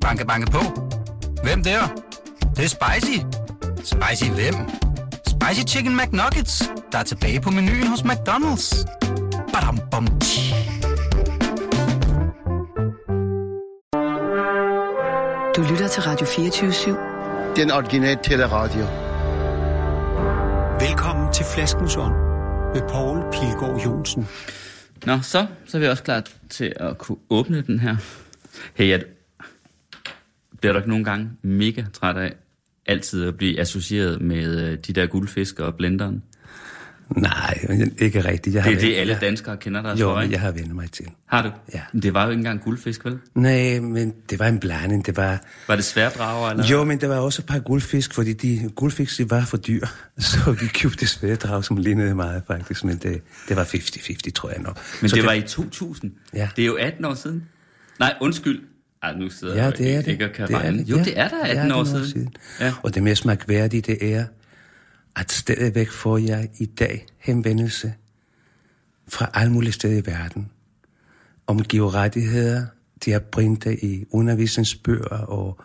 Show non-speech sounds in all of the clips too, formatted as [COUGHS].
Banke, banke på. Hvem der? Det, det er spicy. Spicy hvem? Spicy Chicken McNuggets, der er tilbage på menuen hos McDonald's. Badum, bom, tji. Du lytter til Radio 24-7. Den originale teleradio. Velkommen til Flaskens Ånd med Poul Pilgaard Jonsen. Nå, så, så er vi også klar til at kunne åbne den her. Hey, jeg bliver du ikke nogle gange mega træt af altid at blive associeret med øh, de der guldfisker og blenderen? Nej, ikke rigtigt. Jeg Det er har det, alle danskere kender dig Jo, for, ikke? jeg har vendt mig til. Har du? Ja. Men det var jo ikke engang guldfisk, vel? Nej, men det var en blanding. Det var... Var det sværdrager, eller? Jo, men der var også et par guldfisk, fordi de guldfisk de var for dyr. [LAUGHS] Så vi købte sværedrag, som lignede meget faktisk, men det, det var 50-50, tror jeg nok. Men så det, var i 2000. Ja. Det er jo 18 år siden. Nej, undskyld. Ej, nu sidder Ja, det er ikke, det. ikke og kan det er regne. det. Jo, ja, det er der 18 år siden. Ja. Og det mest mærkværdige, det er, at stadigvæk får jeg i dag henvendelse fra alle mulige steder i verden om giverrettigheder. De har printet i undervisningsbøger og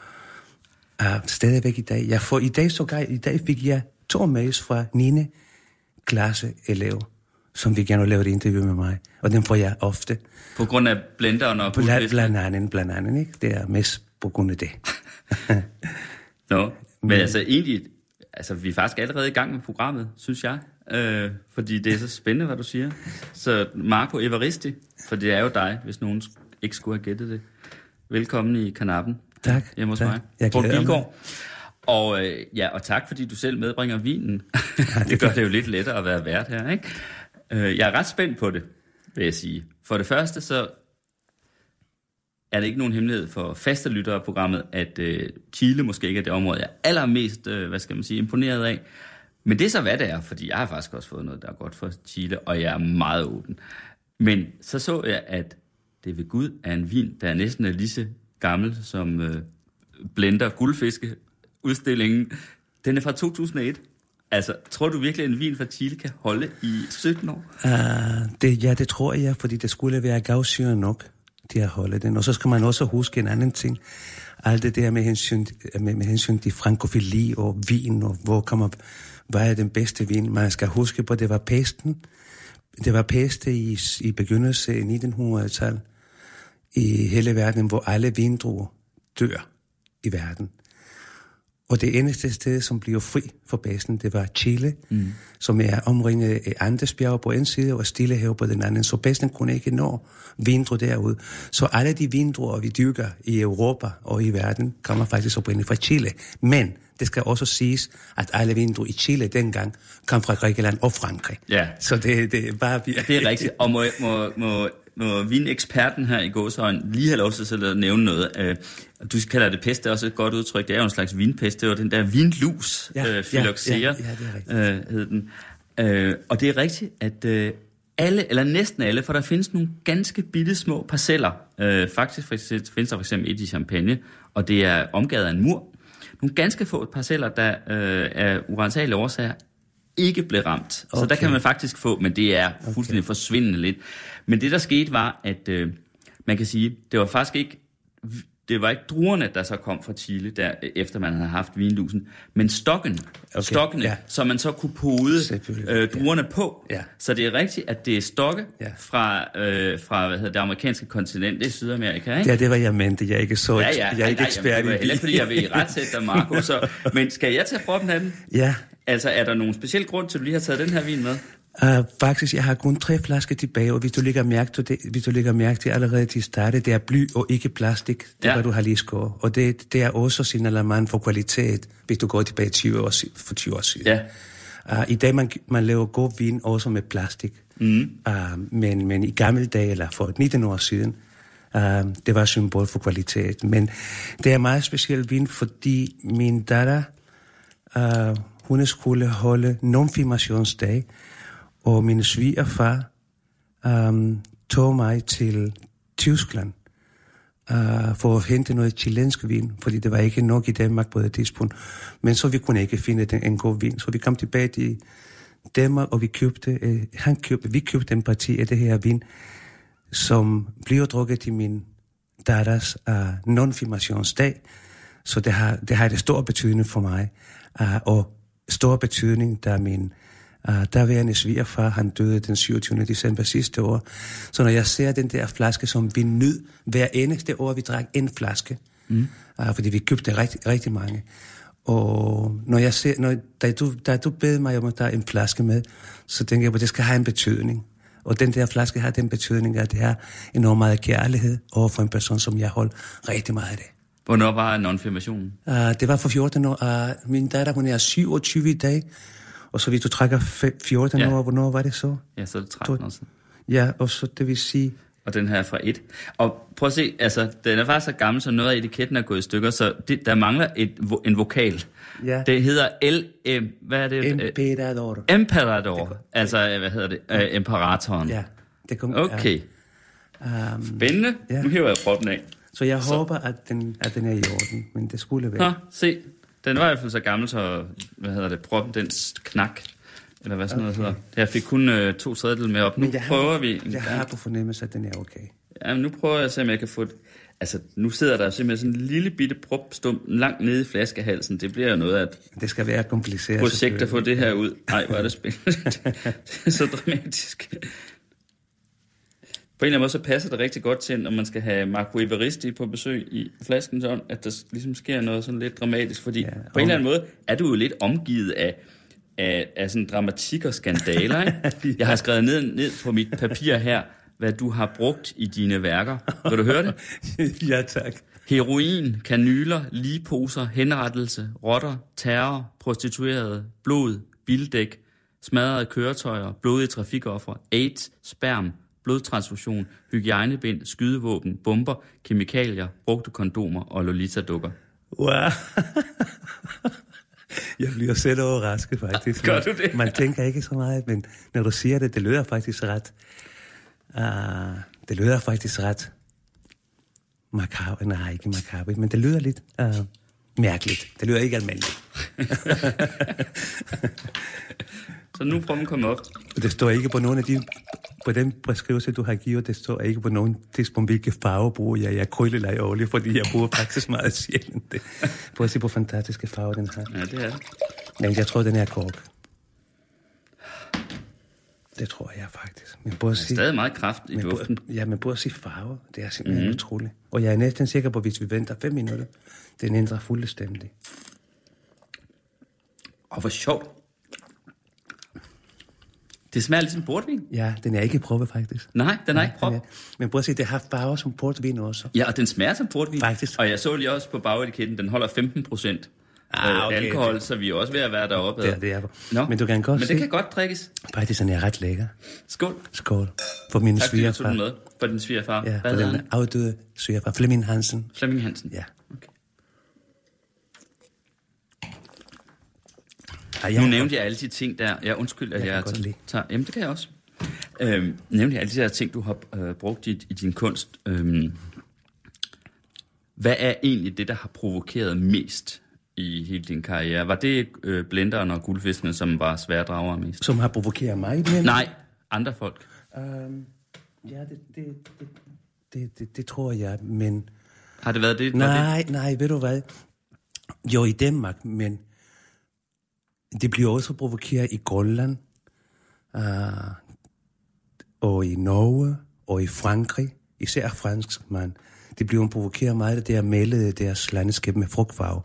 uh, stadigvæk i dag. Jeg får, I dag sågar, i dag fik jeg to mails fra 9. klasse elev, som vil gerne lave et interview med mig. Og den får jeg ofte. På grund af blenderen og guldfisk. blandt andet, blandt andet, ikke? Det er mest på grund af det. [LAUGHS] Nå, men altså egentlig, altså vi er faktisk allerede i gang med programmet, synes jeg. Øh, fordi det er så spændende, hvad du siger. Så Marco Evaristi, for det er jo dig, hvis nogen ikke skulle have gættet det. Velkommen i kanappen. Tak, Hjemme hos tak. mig. Jeg glæder. Og, øh, ja, og tak, fordi du selv medbringer vinen. [LAUGHS] det gør det jo lidt lettere at være vært her, ikke? Øh, jeg er ret spændt på det, vil jeg sige. For det første, så er det ikke nogen hemmelighed for faste lyttere af programmet, at øh, Chile måske ikke er det område, jeg er allermest, øh, hvad skal man sige, imponeret af. Men det er så, hvad det er, fordi jeg har faktisk også fået noget, der er godt for Chile, og jeg er meget åben. Men så så jeg, at det ved Gud er en vin, der er næsten er lige så gammel som øh, Blender Guldfiske udstillingen. Den er fra 2001. Altså, tror du virkelig, at en vin fra Chile kan holde i 17 år? Uh, det, ja, det tror jeg, fordi det skulle være gavsyre nok til at holde den. Og så skal man også huske en anden ting. Alt det der med hensyn, med, med hensyn til frankofili og vin, og hvor kommer, hvad er den bedste vin? Man skal huske på, at det var pesten. Det var peste i, i begyndelsen af 1900-tallet i hele verden, hvor alle vindruer dør i verden. Og det eneste sted, som bliver fri for basen, det var Chile, mm. som er omringet af Andesbjerg på en side og Stillehav på den anden. Så basen kunne ikke nå vindruer derud. Så alle de vindruer, vi dyrker i Europa og i verden, kommer faktisk oprindeligt fra Chile. Men det skal også siges, at alle vindruer i Chile dengang kom fra Grækenland og Frankrig. Ja. Så det, det er bare... Det er rigtigt. Og må, må, må, må vineksperten her i gåsøjne lige have lov til selv at nævne noget. Øh, Du kalder det pest, det er også et godt udtryk. Det er jo en slags vinpest. Det var den der vinlus, Ja, ja, ja, Phylloxera, ja, ja, det er rigtigt. øh, hed den. Øh, og det er rigtigt, at øh, alle, eller næsten alle, for der findes nogle ganske bitte små parceller. Øh, faktisk findes der for eksempel et i Champagne, og det er omgivet af en mur. Nogle ganske få parceller, der øh, af urensagelige årsager ikke blev ramt. Så der Okay. kan man faktisk få, men det er fuldstændig okay. forsvindende lidt. Men det, der skete, var, at øh, man kan sige, det var faktisk ikke det var ikke druerne, der så kom fra Chile, der, efter man havde haft vinlusen, men stokken, okay, Okay, stokkene, ja. som man så kunne pode øh, druerne ja. på. Ja. Så det er rigtigt, at det er stokke ja. Fra, øh, fra hvad hedder det amerikanske kontinent, det er Sydamerika, ikke? Ja, det var jeg mente. Jeg er ikke så Ja, ja. jeg er ikke Nej, nej, ekspert jamen, det var i heller ikke, fordi jeg vil [LAUGHS] i det. ret sætte dig, Marco. Så, men skal jeg tage proppen af den? Ja, Altså, er der nogen speciel grund til, at du lige har taget den her vin med? Uh, faktisk, jeg har kun tre flasker tilbage, og hvis du lægger mærke til det, hvis du lægger mærke til allerede til starte, det er bly og ikke plastik. Det Ja. hvad du har lige skåret. Og det, det er også signalement for kvalitet, hvis du går tilbage 20 år, for 20 år siden. Ja. Uh, I dag man, man laver god vin også med plastik. Mm. Uh, men, men i gamle dage, eller for 19 år siden, uh, det var symbol for kvalitet. Men det er meget speciel vin, fordi min datter, uh, hun skulle holde nonfirmationsdag, og min svigerfar um, tog mig til Tyskland uh, for at hente noget chilensk vin, fordi det var ikke nok i Danmark på det tidspunkt. Men så vi kunne ikke finde den, en god vin, så vi kom tilbage til Danmark, og vi købte, uh, han købte, vi købte en parti af det her vin, som blev drukket til min datters uh, nonfirmationsdag, så det har, det har det stor betydning for mig. Uh, og stor betydning, da min uh, derværende svigerfar, han døde den 27. december sidste år. Så når jeg ser den der flaske, som vi nyd hver eneste år, vi drak en flaske, mm. uh, fordi vi købte rigtig, rigtig mange. Og når jeg ser, når, da, du, da du beder mig om at der er en flaske med, så tænker jeg på, at det skal have en betydning. Og den der flaske har den betydning, at det har enormt meget kærlighed over for en person, som jeg holder rigtig meget af det. Hvornår var non-firmationen? Uh, det var for 14 år. Uh, min datter, hun er 27 i dag. Og så hvis du trækker fe- 14 Ja. år, hvornår var det så? Ja, så er det 13 år siden. Ja, og så det vil sige... Og den her er fra et. Og prøv at se, altså, den er faktisk så gammel, så noget af etiketten er gået i stykker, så det, der mangler et, en vokal. Ja. Det hedder LM, hvad er det? Emperador. Emperador, altså, øh, hvad hedder det? Uh, imperatoren. Ja, det kom, Okay, Ja, um, spændende. Ja. Nu hiver jeg proppen af. Så jeg så. håber, at den, at den er i orden, men det skulle være. Nå, se. Den var i hvert fald så gammel, så, hvad hedder det, proppen, den knak. Eller hvad sådan noget hedder. Jeg fik kun øh, to tredjedel med op. Nu jeg prøver har, vi en Jeg gang. har på fornemmelse, at den er okay. Jamen, nu prøver jeg at se, om jeg kan få... et- Altså, nu sidder der simpelthen sådan en lille bitte propstump langt nede i flaskehalsen. Det bliver jo noget af et Det skal være kompliceret. projekt at få det her ud. Nej, hvor er det spændende. det [LAUGHS] er [LAUGHS] så dramatisk. På en eller anden måde, så passer det rigtig godt til, når man skal have Marco Evaristi på besøg i flasken, sådan, at der ligesom sker noget sådan lidt dramatisk. Fordi ja, på en eller anden måde er du jo lidt omgivet af, af, af sådan dramatik og skandaler. Ikke? [LAUGHS] Jeg har skrevet ned, ned på mit papir her, hvad du har brugt i dine værker. Vil du høre det? [LAUGHS] ja, tak. Heroin, kanyler, ligeposer, henrettelse, rotter, terror, prostituerede, blod, bildæk, smadrede køretøjer, blodige trafikoffer, AIDS, sperm, blodtransfusion, hygiejnebind, skydevåben, bomber, kemikalier, brugte kondomer og Lolita-dukker. Wow. [LAUGHS] Jeg bliver selv overrasket, faktisk. Gør du det? Man tænker ikke så meget, men når du siger det, det lyder faktisk ret... Uh, det lyder faktisk ret... Makaber, nej, ikke makaber, men det lyder lidt uh, mærkeligt. Det lyder ikke almindeligt. [LAUGHS] Så nu er prøven kommet op. Og det står ikke på nogen af de... På den beskrivelse, du har givet, det står ikke på nogen tidspunkt, hvilke farver bruger jeg. Jeg krøller eller olie, fordi jeg bruger faktisk meget sjældent det. Prøv at se, hvor fantastiske farver den har. Ja, det er det. Men jeg tror, den er kork. Det tror jeg faktisk. Men prøv at Der er se, stadig meget kraft i men duften. prøv, ja, men prøv at se farver. Det er simpelthen mm. utroligt. Og jeg er næsten sikker på, at hvis vi venter fem minutter, den ændrer fuldstændig. Og hvor sjovt. Det smager ligesom portvin. Ja, den er ikke prøvet faktisk. Nej, den er ikke prop. Den er- Men prøv at se, det har farver som portvin også. Ja, og den smager som portvin. Faktisk. Og jeg så lige også på bagetiketten, den holder 15 procent Ah, okay. alkohol, så vi er også ved at være deroppe. Det er, det er. Nå. Men du kan godt Men se, det kan godt drikkes. faktisk den er ret lækker. Skål. Skål. For min Tak fordi du tog den svigerfar. med for din svigerfar. Ja, for den afdøde svigerfar. Flemming Hansen. Flemming Hansen. Ja. Ej, Nu jeg- nævnte jeg alle de ting der. Ja, undskyld, at Jeg jeg, tager, tager... Jamen, det kan jeg også. Øhm, nævnte jeg alle de der ting, du har øh, brugt i, i din kunst. Øhm, hvad er egentlig det, der har provokeret mest i hele din karriere? Var det øh, blenderen og guldfiskene, som var sværdragere mest? Som har provokeret mig, men... Nej, andre folk. Um, ja, det, det, det, det, det, det tror jeg, men... Har det været det? var det? Nej, nej, ved du hvad? Jo, i Danmark, men det bliver også provokeret i Grønland, uh, og i Norge, og i Frankrig, især fransk, man. Det bliver provokeret meget, at det er malet deres landskab med frugtfarve.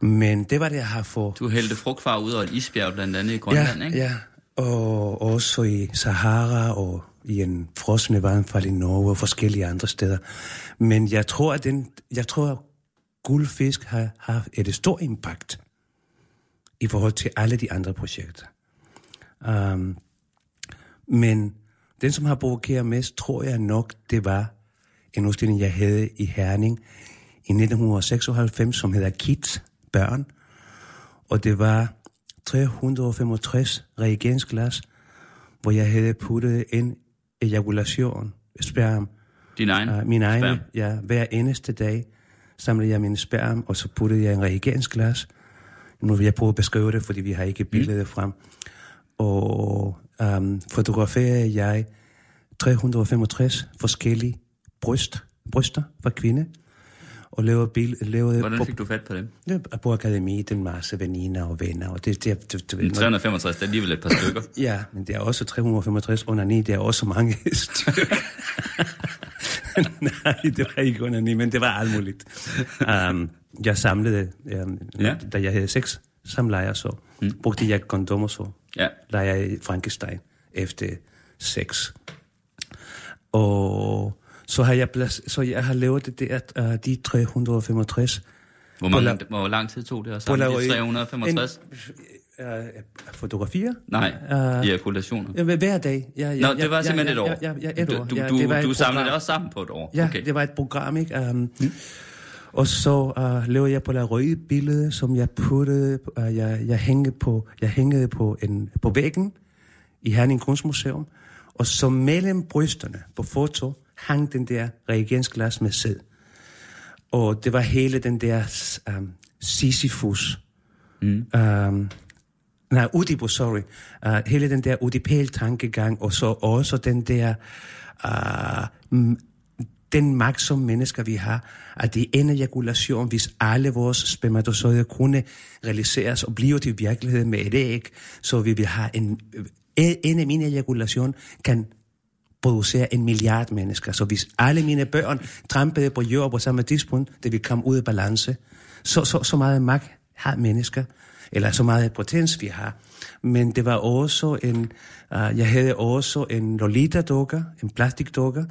Men det var det, jeg har fået... Du hældte frugtfar ud over et isbjerg, blandt andet i Grønland, ja, ikke? Ja, og også i Sahara og i en frosne vandfald i Norge og forskellige andre steder. Men jeg tror, at den, jeg tror, at guldfisk har haft et stort impact i forhold til alle de andre projekter. Um, men den, som har provokeret mest, tror jeg nok, det var en udstilling, jeg havde i Herning i 1996, som hedder Kids Børn. Og det var 365 reagensglas, hvor jeg havde puttet en ejakulation, sperm, Din egen uh, min egen, sperm. ja, hver eneste dag samlede jeg min sperm, og så puttede jeg en reagensglas. Nu vil jeg prøve at beskrive det, fordi vi har ikke billedet mm. frem. Og um, fotograferede jeg 365 forskellige bryst bryster for kvinde. Og lavede, bil, lavede Hvordan på, fik du fat på dem? på akademiet en masse veninder og venner. Og det, det, det, det, Men 365, det er alligevel et par stykker. [LAUGHS] Ja, men det er også 365 under 9, det er også mange [LAUGHS] stykker. [LAUGHS] Nej, det var ikke under 9, men det var alt muligt. Um, jeg samlede, um, Ja. ja. da jeg havde sex samlejer, så mm. brugte jeg kondomer så. Ja. Leger jeg Frankenstein efter sex. Og så har jeg, plads, så jeg har lavet det der, uh, de 365 Hvor, mange, la- hvor lang tid tog det at samle de laveri- 365? En, uh, fotografier? Nej, Øh, ejakulationer. Ja, hver dag. Ja, ja, Nå, ja, det var ja, simpelthen ja, et år. Ja, ja, ja et år. Du, ja, du, det var du, du samlede det også sammen på et år? Ja, okay. det var et program, ikke? Um, mm. Og så uh, lavede jeg på la røde billede, som jeg puttede, uh, jeg, jeg, hængede på, jeg hængede på, en, på væggen i Herning Kunstmuseum. Og så mellem brysterne på foto hang den der reagensglas med sæd. Og det var hele den der um, Sisyphus. Mm. Um, nej, Oedipus, sorry. Uh, hele den der Oedipal-tankegang, og så også den der... Uh, den magt som mennesker vi har, at det er en ejakulation, hvis alle vores spermatozoider kunne realiseres og blive til virkelighed med et æg, så vi vil have en, øh, en af mine ejakulation kan producere en milliard mennesker. Så hvis alle mine børn trampede på jord på samme tidspunkt, det vil komme ud af balance, så, så, så meget magt har mennesker, eller så meget potens vi har. Men det var også en, uh, jeg havde også en Lolita-dukker, en plastikdukker,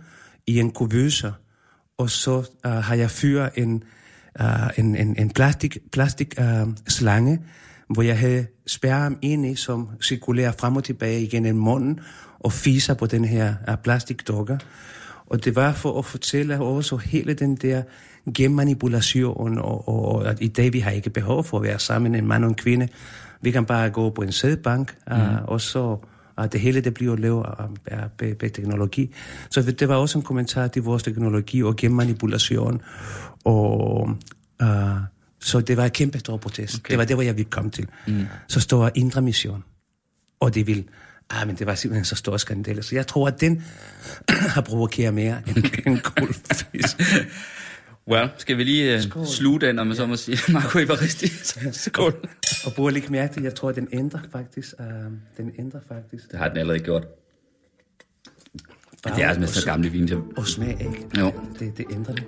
i en kuvøse, og så uh, har jeg fyret en, uh, en, en, en plastik, plastik uh, slange, hvor jeg havde sperm ind i, som cirkulerer frem og tilbage igennem munden, og fiser på den her uh, plastikdukker. Og det var for at fortælle også hele den der genmanipulation, og, og, og at i dag vi har ikke behov for at være sammen, en mand og en kvinde. Vi kan bare gå på en sædbank, mm. uh, og så og det hele det bliver lavet af, af, teknologi. Så det var også en kommentar til vores teknologi og genmanipulation. Og, uh, så det var et kæmpe stor protest. Okay. Det var det, hvor jeg ville komme til. Mm. Så står Indre Mission. Og det vil... Ah, men det var simpelthen så stor skandale. Så jeg tror, at den [CLEARS THROAT] har provokeret mere end en guldfisk. [LAUGHS] Well, skal vi lige uh, Skål. sluge den, om man så må sige, [LAUGHS] Marco Evaristi? [LAUGHS] Skål. Og bruger lige mærke til, jeg tror, at den ændrer faktisk. Uh, den ændrer faktisk. Det har den allerede gjort. Det er altså med så gamle vin. så- Og smag ikke. Jo. Det, det ændrer det.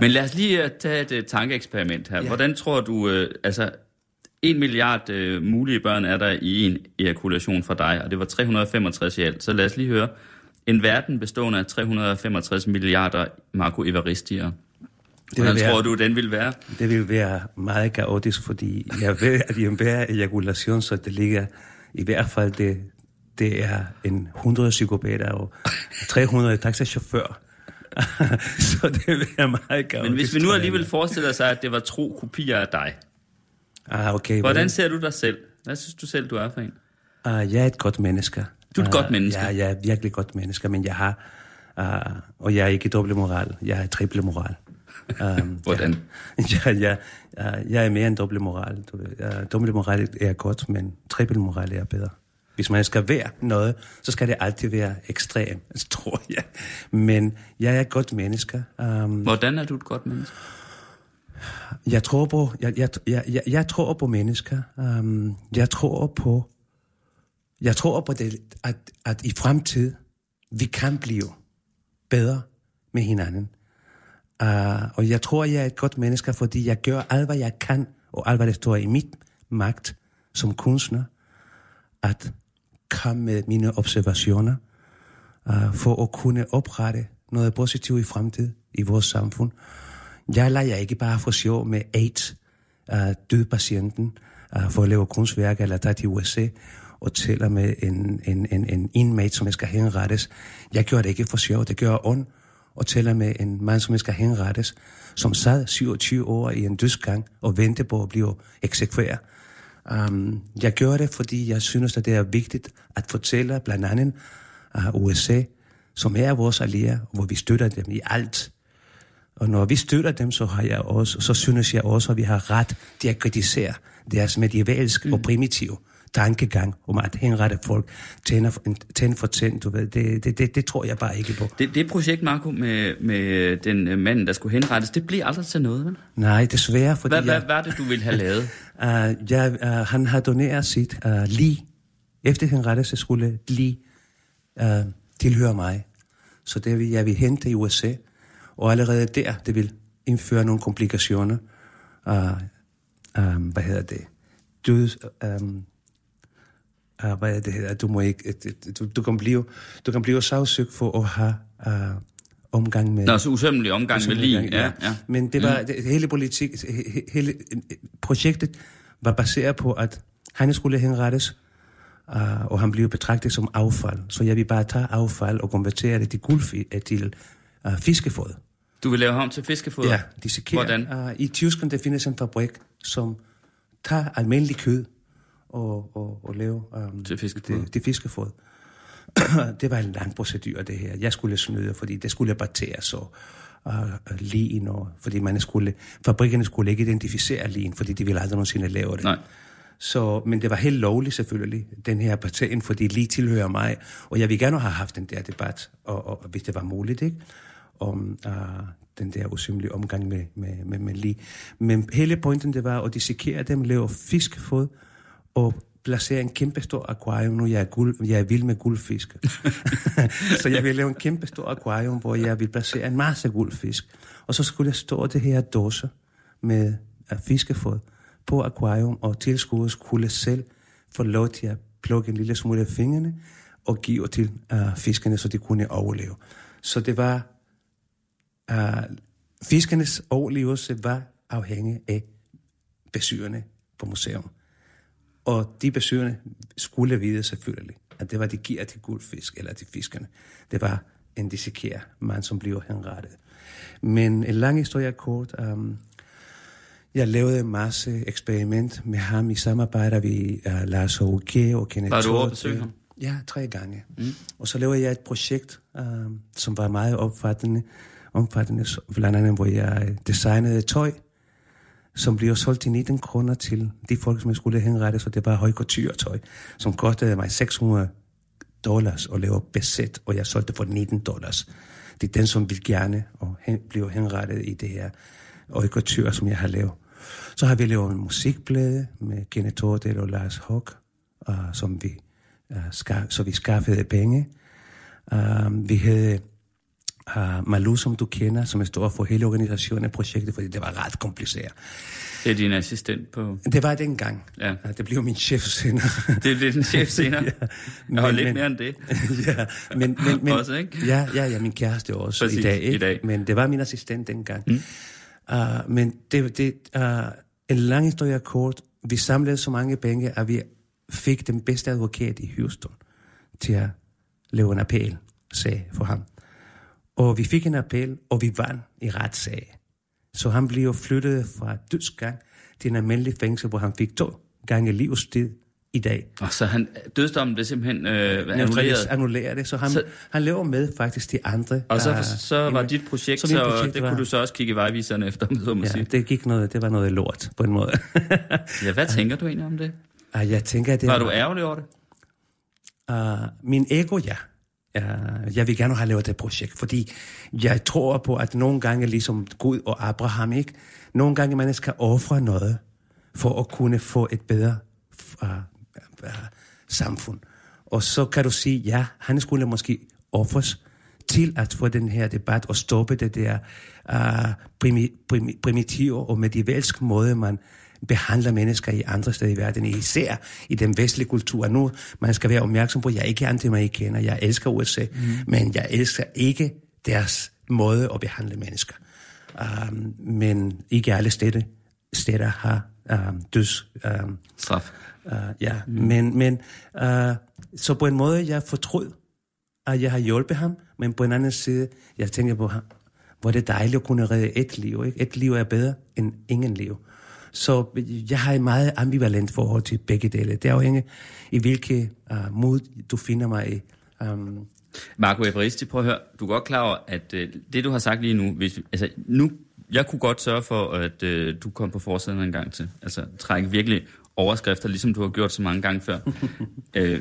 Men lad os lige uh, tage et uh, tankeeksperiment her. Ja. Hvordan tror du, uh, altså, en milliard uh, mulige børn er der i en ejakulation for dig, og det var 365 i alt. Så lad os lige høre. En verden bestående af 365 milliarder Marco Evaristier. Hvordan være- tror du, den vil være? Det vil være meget kaotisk, fordi jeg [LAUGHS] ved, at i enhver ejakulation, så det ligger i hvert fald, det, det er en 100 psykopater og 300 taxachauffører. [LAUGHS] så det vil være meget kaotisk. Men hvis vi nu alligevel forestiller sig, at det var tro kopier af dig, Ah, okay. hvordan ser du dig selv? Hvad synes du selv, du er for en? Uh, jeg er et godt menneske. Du er et Ah, godt menneske? Ja, jeg er virkelig godt menneske, men jeg har... Uh, og jeg er ikke dobbelt moral, jeg er triple moral. Um, Hvordan? Jeg, jeg, jeg, jeg er mere end dobbelt moral. Du ved. Uh, dobbelt moral er godt, men triple moral er bedre. Hvis man skal være noget, så skal det altid være ekstrem, [LAUGHS] tror jeg. Men jeg er et godt menneske. Um, Hvordan er du et godt menneske? jeg tror på, jeg, jeg, jeg, jeg, jeg tror på mennesker. Um, jeg tror på, jeg tror på det, at, at i fremtid, vi kan blive bedre med hinanden. Uh, og jeg tror, jeg er et godt menneske, fordi jeg gør alt, hvad jeg kan, og alt, hvad der står i mit magt som kunstner, at komme med mine observationer, uh, for at kunne oprette noget positivt i fremtid i vores samfund. Jeg leger ikke bare for sjov med AIDS, øh, uh, død patienten, uh, for at lave kunstværker, eller tage til USA og tæller med en, en, en, en inmate, som skal henrettes. Jeg gør det ikke for sjov, det gør ond, og tæller med en mand, som skal henrettes, som sad 27 år i en dødsgang og ventede på at blive eksekveret. Um, jeg gør det, fordi jeg synes, at det er vigtigt at fortælle blandt andet uh, USA, som er vores allierede, hvor vi støtter dem i alt. Og når vi støtter dem, så, har jeg også, så synes jeg også, at vi har ret til at kritisere deres medievalsk mm. og primitive tankegang om at henrette folk, tænder for, tænd for tænd, du ved, det, det, det, det tror jeg bare ikke på. Det, det projekt, Marco, med, med den øh, mand, der skulle henrettes, det bliver aldrig til noget, vel? Nej, desværre, fordi Hvad, hvad, er det, du vil have lavet? uh, [LAUGHS] jeg, uh, han har doneret sit uh, lige, efter henrettelse skulle lige uh, tilhøre mig. Så det vil jeg vil hente i USA, og allerede der, det vil indføre nogle komplikationer. Uh, um, hvad hedder det? Død, um, uh, hvad er det hedder? Du må ikke, du, du, kan blive, du kan blive sagsøgt for at have uh, omgang med... Nå, så usømmelig omgang med lige. Ja, ja. Men det var, det, hele politik, he- hele projektet var baseret på, at han skulle henrettes, uh, og han blev betragtet som affald. Så jeg vil bare tage affald og konvertere det til, guldfi, til uh, fiskefod. Du vil lave ham til fiskefoder? Ja, dissekere. Hvordan? Uh, I Tyskland, der findes en fabrik, som tager almindelig kød og, og, og laver um, Til fiskefod. Det, det fiskefod. [CLEARS THROAT] det var en lang procedur, det her. Jeg skulle snyde, fordi det skulle parteres og uh, lin, og, fordi man skulle, fabrikkerne skulle ikke identificere lin, fordi de ville aldrig nogensinde lave det. Nej. Så, men det var helt lovligt selvfølgelig, den her parten, fordi lige tilhører mig, og jeg vil gerne have haft den der debat, og, og hvis det var muligt, ikke? om uh, den der usynlige omgang med, med, med, med lige. Men hele pointen, det var at dissekere dem, lave fiskefod, og placere en kæmpe stor akvarium, nu jeg er, guld, jeg er vild med guldfisk. [LAUGHS] så jeg vil lave en kæmpe stor akvarium, hvor jeg vil placere en masse guldfisk. Og så skulle jeg stå det her dåse med fiskefod på akvarium, og tilskuere skulle selv få lov til at plukke en lille smule af fingrene og give til uh, fiskene, så de kunne overleve. Så det var, uh, fiskernes overlevelse var afhængig af besøgerne på museum. Og de besøgende skulle vide selvfølgelig, at det var de giver til guldfisk, eller til fiskerne. Det var en dissekere mand, som blev henrettet. Men en lang historie kort, um, jeg lavede en masse eksperiment med ham i samarbejde med uh, Lars Håge og Kenneth Var du over besøge ham? Ja, tre gange. Mm. Og så lavede jeg et projekt, uh, som var meget opfattende, omfattende, så- blandt andet, hvor jeg designede tøj, som bliver solgt til 19 kroner til de folk, som jeg skulle henrette, så det var højkulturtøj, som kostede mig 600 dollars at lave besæt, og jeg solgte for 19 dollars. Det er den, som vil gerne og hen, blive henrettet i det her højkultur, som jeg har lavet. Så har vi lavet en musikblade med Kenneth Tordel og Lars Hock, uh, som vi, uh, ska, så vi skaffede penge. Uh, vi havde uh, Malou, som du kender, som er stor for hele organisationen af projektet, fordi det var ret kompliceret. Det er din assistent på... Det var dengang. Ja. Uh, det blev min chef senere. Det lidt en chef senere. [LAUGHS] Ja, Og men- lidt men- mere end det. [LAUGHS] ja, men, men, men, Også, ikke? Ja, ja, ja, min kæreste også Præcis, i dag, ikke? i dag. Men det var min assistent dengang. Mm. Uh, men det, det uh, en lang historie kort. Vi samlede så mange penge, at vi fik den bedste advokat i Houston til at lave en appel, sag for ham. Og vi fik en appel, og vi vandt i retssag. Så han blev flyttet fra dødsgang til en almindelig fængsel, hvor han fik to gange livstid i dag. Og så han, dødsdommen blev simpelthen øh, annulleret. annullerer det, så han, Så- han lever med faktisk de andre. Og så, der- så var dit projekt, så, mit så projekt det var- kunne du så også kigge i vejviserne efter, om så må Ja, sige. det gik noget, det var noget lort på en måde. Ja, hvad [LAUGHS] tænker du egentlig om det? Ej, jeg tænker, at det Var du ærgerlig over det? Uh, min ego, ja. Uh, jeg vil gerne have lavet det projekt, fordi jeg tror på, at nogle gange, ligesom Gud og Abraham, ikke? Nogle gange man skal ofre noget, for at kunne få et bedre uh, uh, samfund. Og så kan du sige, ja, han skulle måske offres til at få den her debat og stoppe det der uh, primi, primi, primitive og medivalske måde, man behandler mennesker i andre steder i verden, især i den vestlige kultur. Nu, man skal være opmærksom på, at jeg ikke er anti-amerikaner, jeg elsker USA, mm. men jeg elsker ikke deres måde at behandle mennesker. Um, men ikke alle steder, steder har um, døds... Um, Straf. Uh, ja, mm. men, men uh, så på en måde, jeg fortrød, at jeg har hjulpet ham, men på en anden side, jeg tænker på ham, hvor det er dejligt at kunne redde et liv. Ikke? Et liv er bedre end ingen liv. Så jeg har et meget ambivalent forhold til begge dele. Det afhænger i hvilket uh, mod du finder mig i. Um, Marco Evaristi, prøv at høre. Du er godt klar over, at øh, det, du har sagt lige nu, hvis, altså nu, jeg kunne godt sørge for, at øh, du kom på forsiden en gang til. Altså trække virkelig overskrifter, ligesom du har gjort så mange gange før. [LAUGHS] øh,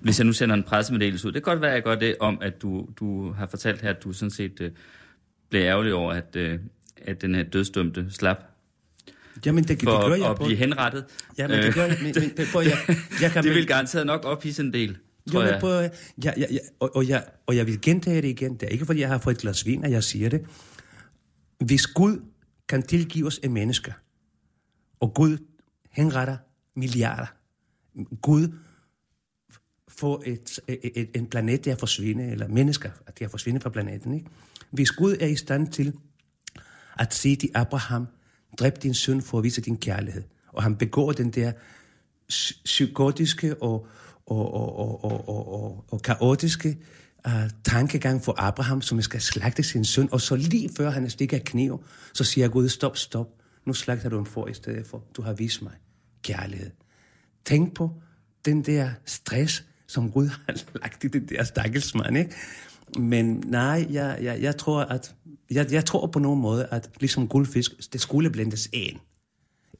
hvis jeg nu sender en pressemeddelelse ud, det kan godt være, at jeg gør det om, at du, du har fortalt her, at du sådan set øh, blev ærgerlig over, at, øh, at den her dødsdømte slap Jamen, det, for det gør jeg at på. blive henrettet. Jamen, det gør jeg. Men, men, men, prøv, jeg, jeg kan [LAUGHS] det vil garanteret nok ophisse en del, Jo, men jeg. prøv, ja, ja, ja, og, og, jeg, og jeg vil gentage det igen. Det er ikke, fordi jeg har fået et glas vin, at jeg siger det. Hvis Gud kan tilgive os af mennesker, og Gud henretter milliarder, Gud får et, et, et, en planet til at forsvinde, eller mennesker til at forsvinde fra planeten. Ikke? Hvis Gud er i stand til at sige til Abraham, dræb din søn for at vise din kærlighed, og han begår den der psykotiske og, og, og, og, og, og, og, og kaotiske uh, tankegang for Abraham, som skal slagte sin søn, og så lige før han stikker kniv, så siger Gud, stop, stop, nu slagter du en for i stedet for, du har vist mig kærlighed. Tænk på den der stress, som Gud har [LAUGHS] lagt i den der stakkelsmand, ikke? Men nej, jeg, jeg, jeg tror, at jeg, jeg tror på nogen måde, at ligesom guldfisk, det skulle blendes en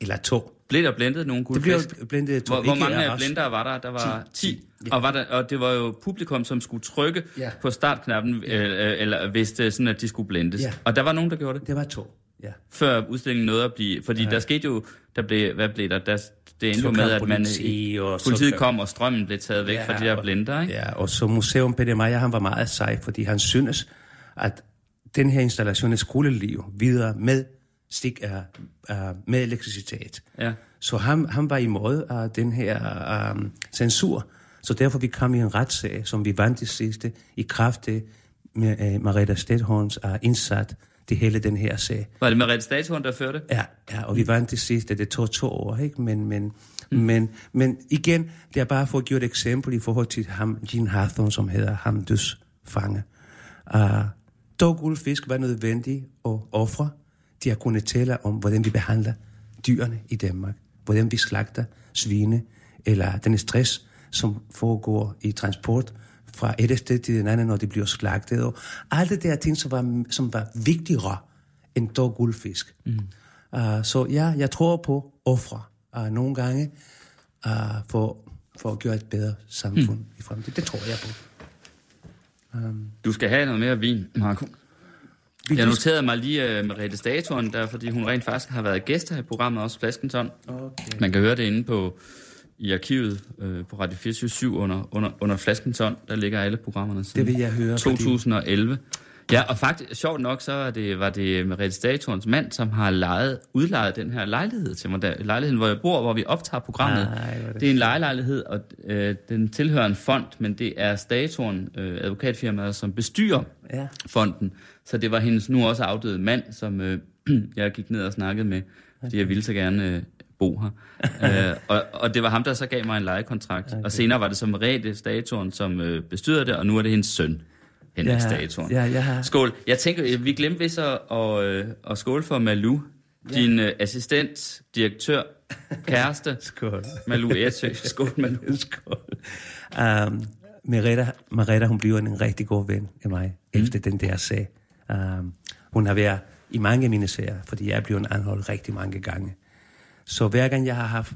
eller to. Blev der blendet nogle Det guldfisk? jo blendet to. Hvor, hvor mange af blender var der? Der var 10. 10. 10. Ja. Og, var der, og det var jo publikum, som skulle trykke Ja. på startknappen, øh, eller hvis det sådan, at de skulle blendes. Ja. Og der var nogen, der gjorde det, Det var to, ja. før udstillingen nåede at blive... Fordi der skete jo... Der blev, hvad blev der? der det endte Så jo med, at man, politi, og så politiet kom- kom, og strømmen blev taget væk fra de der blender, ikke? Ja, og så Museum Peter Meyer, han var meget sej, fordi han synes, at den her installation skulle liv videre med stik af, af, med elektricitet. Ja. Så han, han var imod af den her um, censur. Så derfor vi kom i en retssag, som vi vandt det sidste, i kraft af med, uh, Marita Stedhorns uh, indsat det hele den her sag. Var det med Statuen, der førte? Ja, ja, og vi vandt det sidste, det tog to år, ikke? Men, men, mm. men, men igen, det er bare for at give et eksempel i forhold til ham, Jean Hathorne, som hedder ham dødsfange. Uh, dog guldfisk var nødvendigt at ofre til at kunne tale om, hvordan vi behandler dyrene i Danmark. Hvordan vi slagter svine, eller den stress, som foregår i transport fra et sted til den anden, når de bliver slagtet. Og alle de der ting, som var, som var vigtigere end dog guldfisk. Mm. Uh, så ja, jeg tror på ofre uh, nogle gange uh, for, for at gøre et bedre samfund mm. i fremtiden. Det tror jeg på. Du skal have noget mere vin, Marco. Jeg noterede mig lige uh, Merete Statuen, der, fordi hun rent faktisk har været gæst her i programmet, også Flaskenton. Okay. Man kan høre det inde på i arkivet øh, på Radio 24 under, under, under Flaskenton. Der ligger alle programmerne siden Det vil jeg høre, fordi- 2011. Ja, og faktisk, sjovt nok, så er det, var det Merete Statuens mand, som har lejet, udlejet den her lejlighed til mig. Der, lejligheden, hvor jeg bor, hvor vi optager programmet. Ej, det det er en lejelejlighed, og øh, den tilhører en fond, men det er Statuen, øh, advokatfirmaet, som bestyrer Ja. fonden. Så det var hendes nu også afdøde mand, som øh, [CLEARS THROAT] jeg gik ned og snakkede med, fordi jeg ville så gerne øh, bo her. [LAUGHS] øh, og, og det var ham, der så gav mig en lejekontrakt. Okay. Og senere var det så Merete Statuen, som øh, bestyrede det, og nu er det hendes søn, Henrik Ja, ja, har- Skål. Jeg tænker, øh, vi glemte vist at, og, øh, at skåle for Malu, din øh, assistent, direktør, kæreste. [LAUGHS] Skål. Malu Ersø. Skål, Malu. [LAUGHS] Skål. Um, Mereta, Mereta, hun bliver en rigtig god ven af mig, mm. efter den der sag. Um, hun har været i mange af mine sager, fordi jeg er blevet anholdt rigtig mange gange. Så hver gang jeg har haft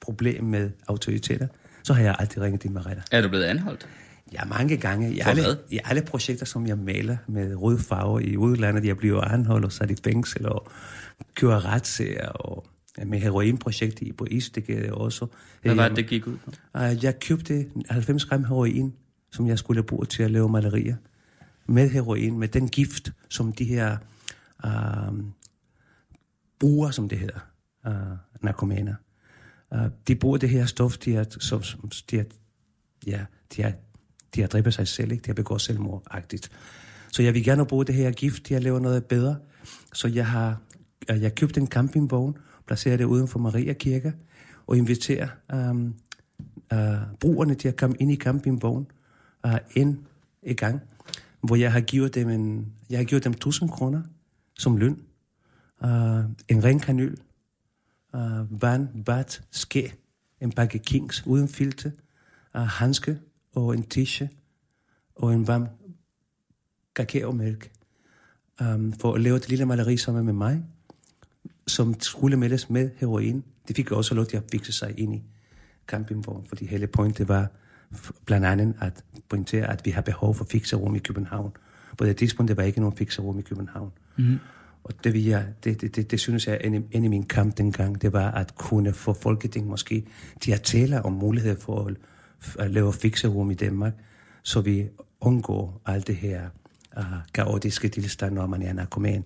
problem med autoriteter, så har jeg altid ringet til Mereta. Er du blevet anholdt? Ja, mange gange. I For alle, hvad? I alle projekter, som jeg maler med rød farve i udlandet, jeg bliver anholdt og sat i fængsel og kører retssager og med heroinprojektet i på Istegade også. Hvad var det, det gik ud på? Uh, jeg købte 90 gram heroin, som jeg skulle bruge til at lave malerier. Med heroin, med den gift, som de her uh, bruger, som det hedder, uh, narkomaner. Uh, de bruger det her stof til at, som, som, til at, ja, til at, de har dræbe sig selv, ikke? De har begået selvmordagtigt. Så jeg vil gerne bruge det her gift til at lave noget bedre. Så jeg har øh, jeg købt en campingvogn, placeret det uden for Maria Kirke, og inviterer um, uh, brugerne til at komme ind i campingvognen øh, uh, ind i gang, hvor jeg har givet dem, en, jeg har givet dem 1000 kroner som løn, uh, en ren kanyl, uh, vand, bad, ske, en pakke kings uden filter, uh, handske og en tische og en varm kakaomælk um, for at lave et lille maleri sammen med mig. som skulle meldes med heroin. De fik også lov til at fikse sig ind i campingvogn, fordi hele pointet var blandt andet at pointere, at vi har behov for fikserum i København. På det tidspunkt, der var ikke nogen fikserum i København. Mm. Og det, vil jeg, det, det, det, det synes jeg, en, en af min kamp dengang, det var at kunne få Folketing måske til at tale om mulighed for at, at lave fikserum i Danmark, så vi undgår alt det her uh, kaotiske tilstand, når man er narkoman.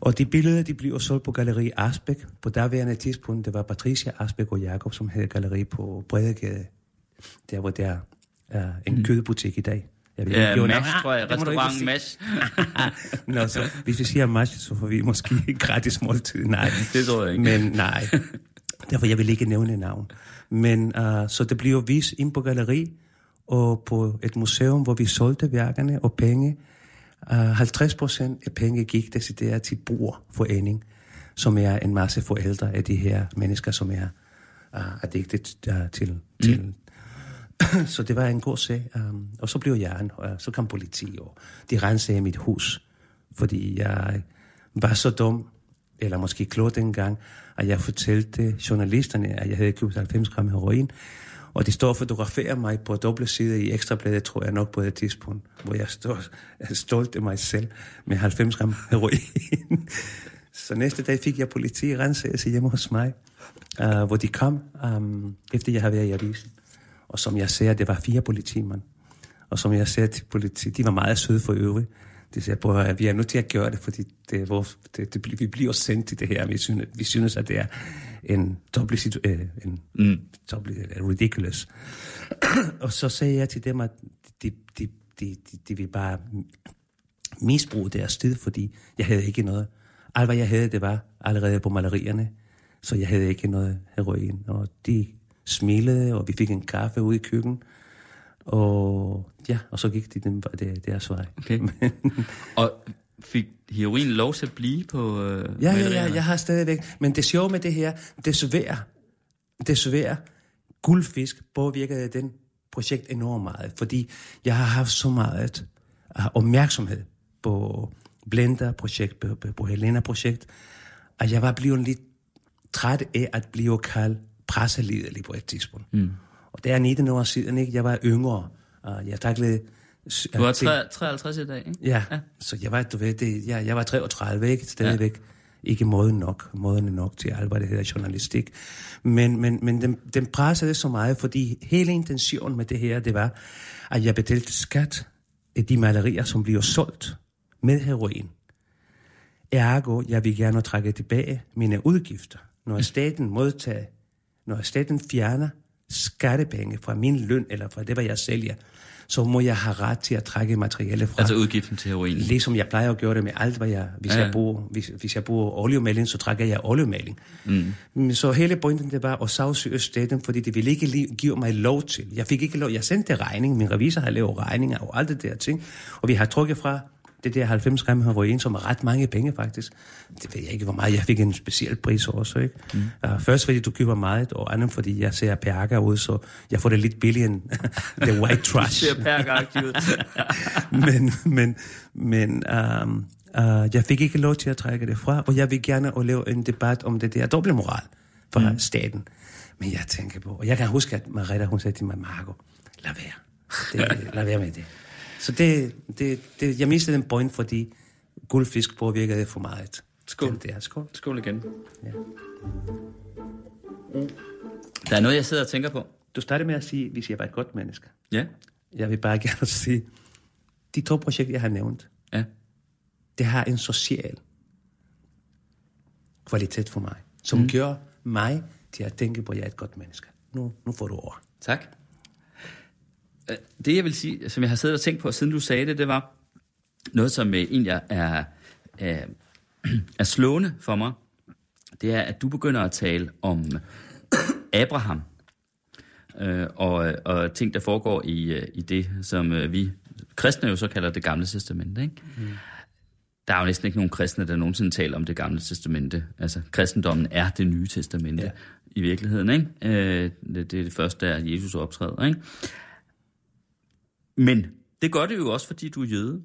Og de billeder, de blev solgt på Galeri Asbæk. På daværende tidspunkt, det var Patricia Asbæk og Jakob, som havde galeri på Bredegade. Der, hvor der er en mm. kødbutik i dag. Jeg ved Ja, hvad Mash, tror jeg. Restaurant. Mash. [LAUGHS] Nå, så hvis vi siger Mash, så får vi måske [LAUGHS] gratis måltid. Nej, Det tror jeg ikke. Men nej, derfor jeg vil ikke nævne navn. Men uh, så det bliver vist ind på galeri og på et museum, hvor vi solgte værkerne og penge. Uh, 50 procent af penge gik decideret til brugerforening, som er en masse forældre af de her mennesker, som er uh, addicted uh, til, til [COUGHS] så det var en god sag. Um, og så blev jeg, en- og så kom politi, og de rensede mit hus, fordi jeg var så dum, eller måske klog dengang, at jeg fortalte journalisterne, at jeg havde købt 90 gram heroin, og de står og fotograferer mig på dobbelt side i Ekstrabladet, tror jeg nok på det tidspunkt, hvor jeg står stolt af mig selv med 90 gram heroin. [LAUGHS] så næste dag fik jeg politi rensagelse hjemme hos mig, uh, hvor de kom, um, efter jeg havde været i avisen. Og som jeg ser, det var fire politimænd. Og som jeg ser til politi, de var meget søde for øvrigt. De sagde, prøv at vi er nødt til at gøre det, fordi det, er vores, det, det, vi bliver sendt til det her. Vi synes, vi synes at det er en dobbelt situ- øh, en mm. dobbelt, øh, ridiculous. [CLEARS THROAT] og så sagde jeg til dem, at de, de, de, de, de vil bare misbruge deres sted, fordi jeg havde ikke noget. Alt hvad jeg havde, det var allerede på malerierne, så jeg havde ikke noget heroin. Og de smilede, og vi fik en kaffe ude i køkkenet. Og ja, og så gik de den, det, deres vej. Okay. [LAUGHS] Og fik heroin lov til at blive på øh, Ja, ja, ja, jeg har stadigvæk. Men det sjove med det her, desværre, desværre, guldfisk påvirkede den projekt enormt meget, fordi jeg har haft så meget uh, opmærksomhed på Blender-projekt, på, på, på Helena-projekt, at jeg var blevet lidt træt af at blive kaldt presselederlig på et tidspunkt. Mm. Og det er 19 år siden, ikke? Jeg var yngre, og jeg taklede... Du var 53 i dag, ikke? Ja, ja, så jeg var, du ved, det, jeg, jeg var 33, ikke? Stadigvæk ja. ikke moden nok, moden nok til alt, hvad det hedder journalistik. Men, men, men den, den pressede så meget, fordi hele intentionen med det her, det var, at jeg betalte skat af de malerier, som bliver solgt med heroin. Ergo, jeg vil gerne trække tilbage mine udgifter. Når [LAUGHS] staten modtager, når staten fjerner skattepenge fra min løn, eller fra det, hvad jeg sælger, så må jeg have ret til at trække materiale fra. Altså udgiften til heroin. Ligesom jeg plejer at gøre det med alt, hvad jeg... Hvis, Ja. jeg, bruger, hvis, hvis jeg bruger oliemaling, så trækker jeg oliemaling. Mm. Så hele pointen, det var at sagsøge staten, fordi de ville ikke give mig lov til. Jeg fik ikke lov. Jeg sendte regning. Min revisor har lavet regninger og alt det der ting. Og vi har trukket fra det der 90 gram heroin, som er ret mange penge faktisk. Det ved jeg ikke, hvor meget. Jeg fik en speciel pris også, ikke? Mm. Uh, først fordi du køber meget, og andet fordi jeg ser perker ud, så jeg får det lidt billigere end [LAUGHS] the white trash ser ud. [LAUGHS] men, men, men um, uh, jeg fik ikke lov til at trække det fra, og jeg vil gerne at lave en debat om det der dobbeltmoral fra mm. staten. Men jeg tænker på, og jeg kan huske, at Marita, hun sagde til mig, Marco, lad være. Det, lad være med det. Så det, det, det, jeg mistede den point, fordi guldfisk påvirkede for meget. Skål. Den Der. Skål. Skål igen. Ja. Der er noget, jeg sidder og tænker på. Du startede med at sige, hvis jeg var et godt menneske. Ja. Jeg vil bare gerne [LAUGHS] sige, de to projekter, jeg har nævnt, Ja. det har en social kvalitet for mig, som mm. gør mig til at tænke på, at jeg er et godt menneske. Nu, nu får du ord. Tak. Øh, Det, jeg vil sige, som jeg har siddet og tænkt på, siden du sagde det, det var noget, som øh, egentlig er, er, er, [CLEARS THROAT] er slående for mig. Det er, at du begynder at tale om [COUGHS] Abraham øh, og, og ting, der foregår i, øh, i det, som øh, vi kristne jo så kalder det gamle testamente. Ikke? Mm. Der er jo næsten ikke nogen kristne, der nogensinde taler om det gamle testamente. Altså, kristendommen er det nye testamente. Ja. i virkeligheden. Ikke? Øh, det, det er det første, der Jesus optræder. Ikke? Men det gør det jo også, fordi du er jøde.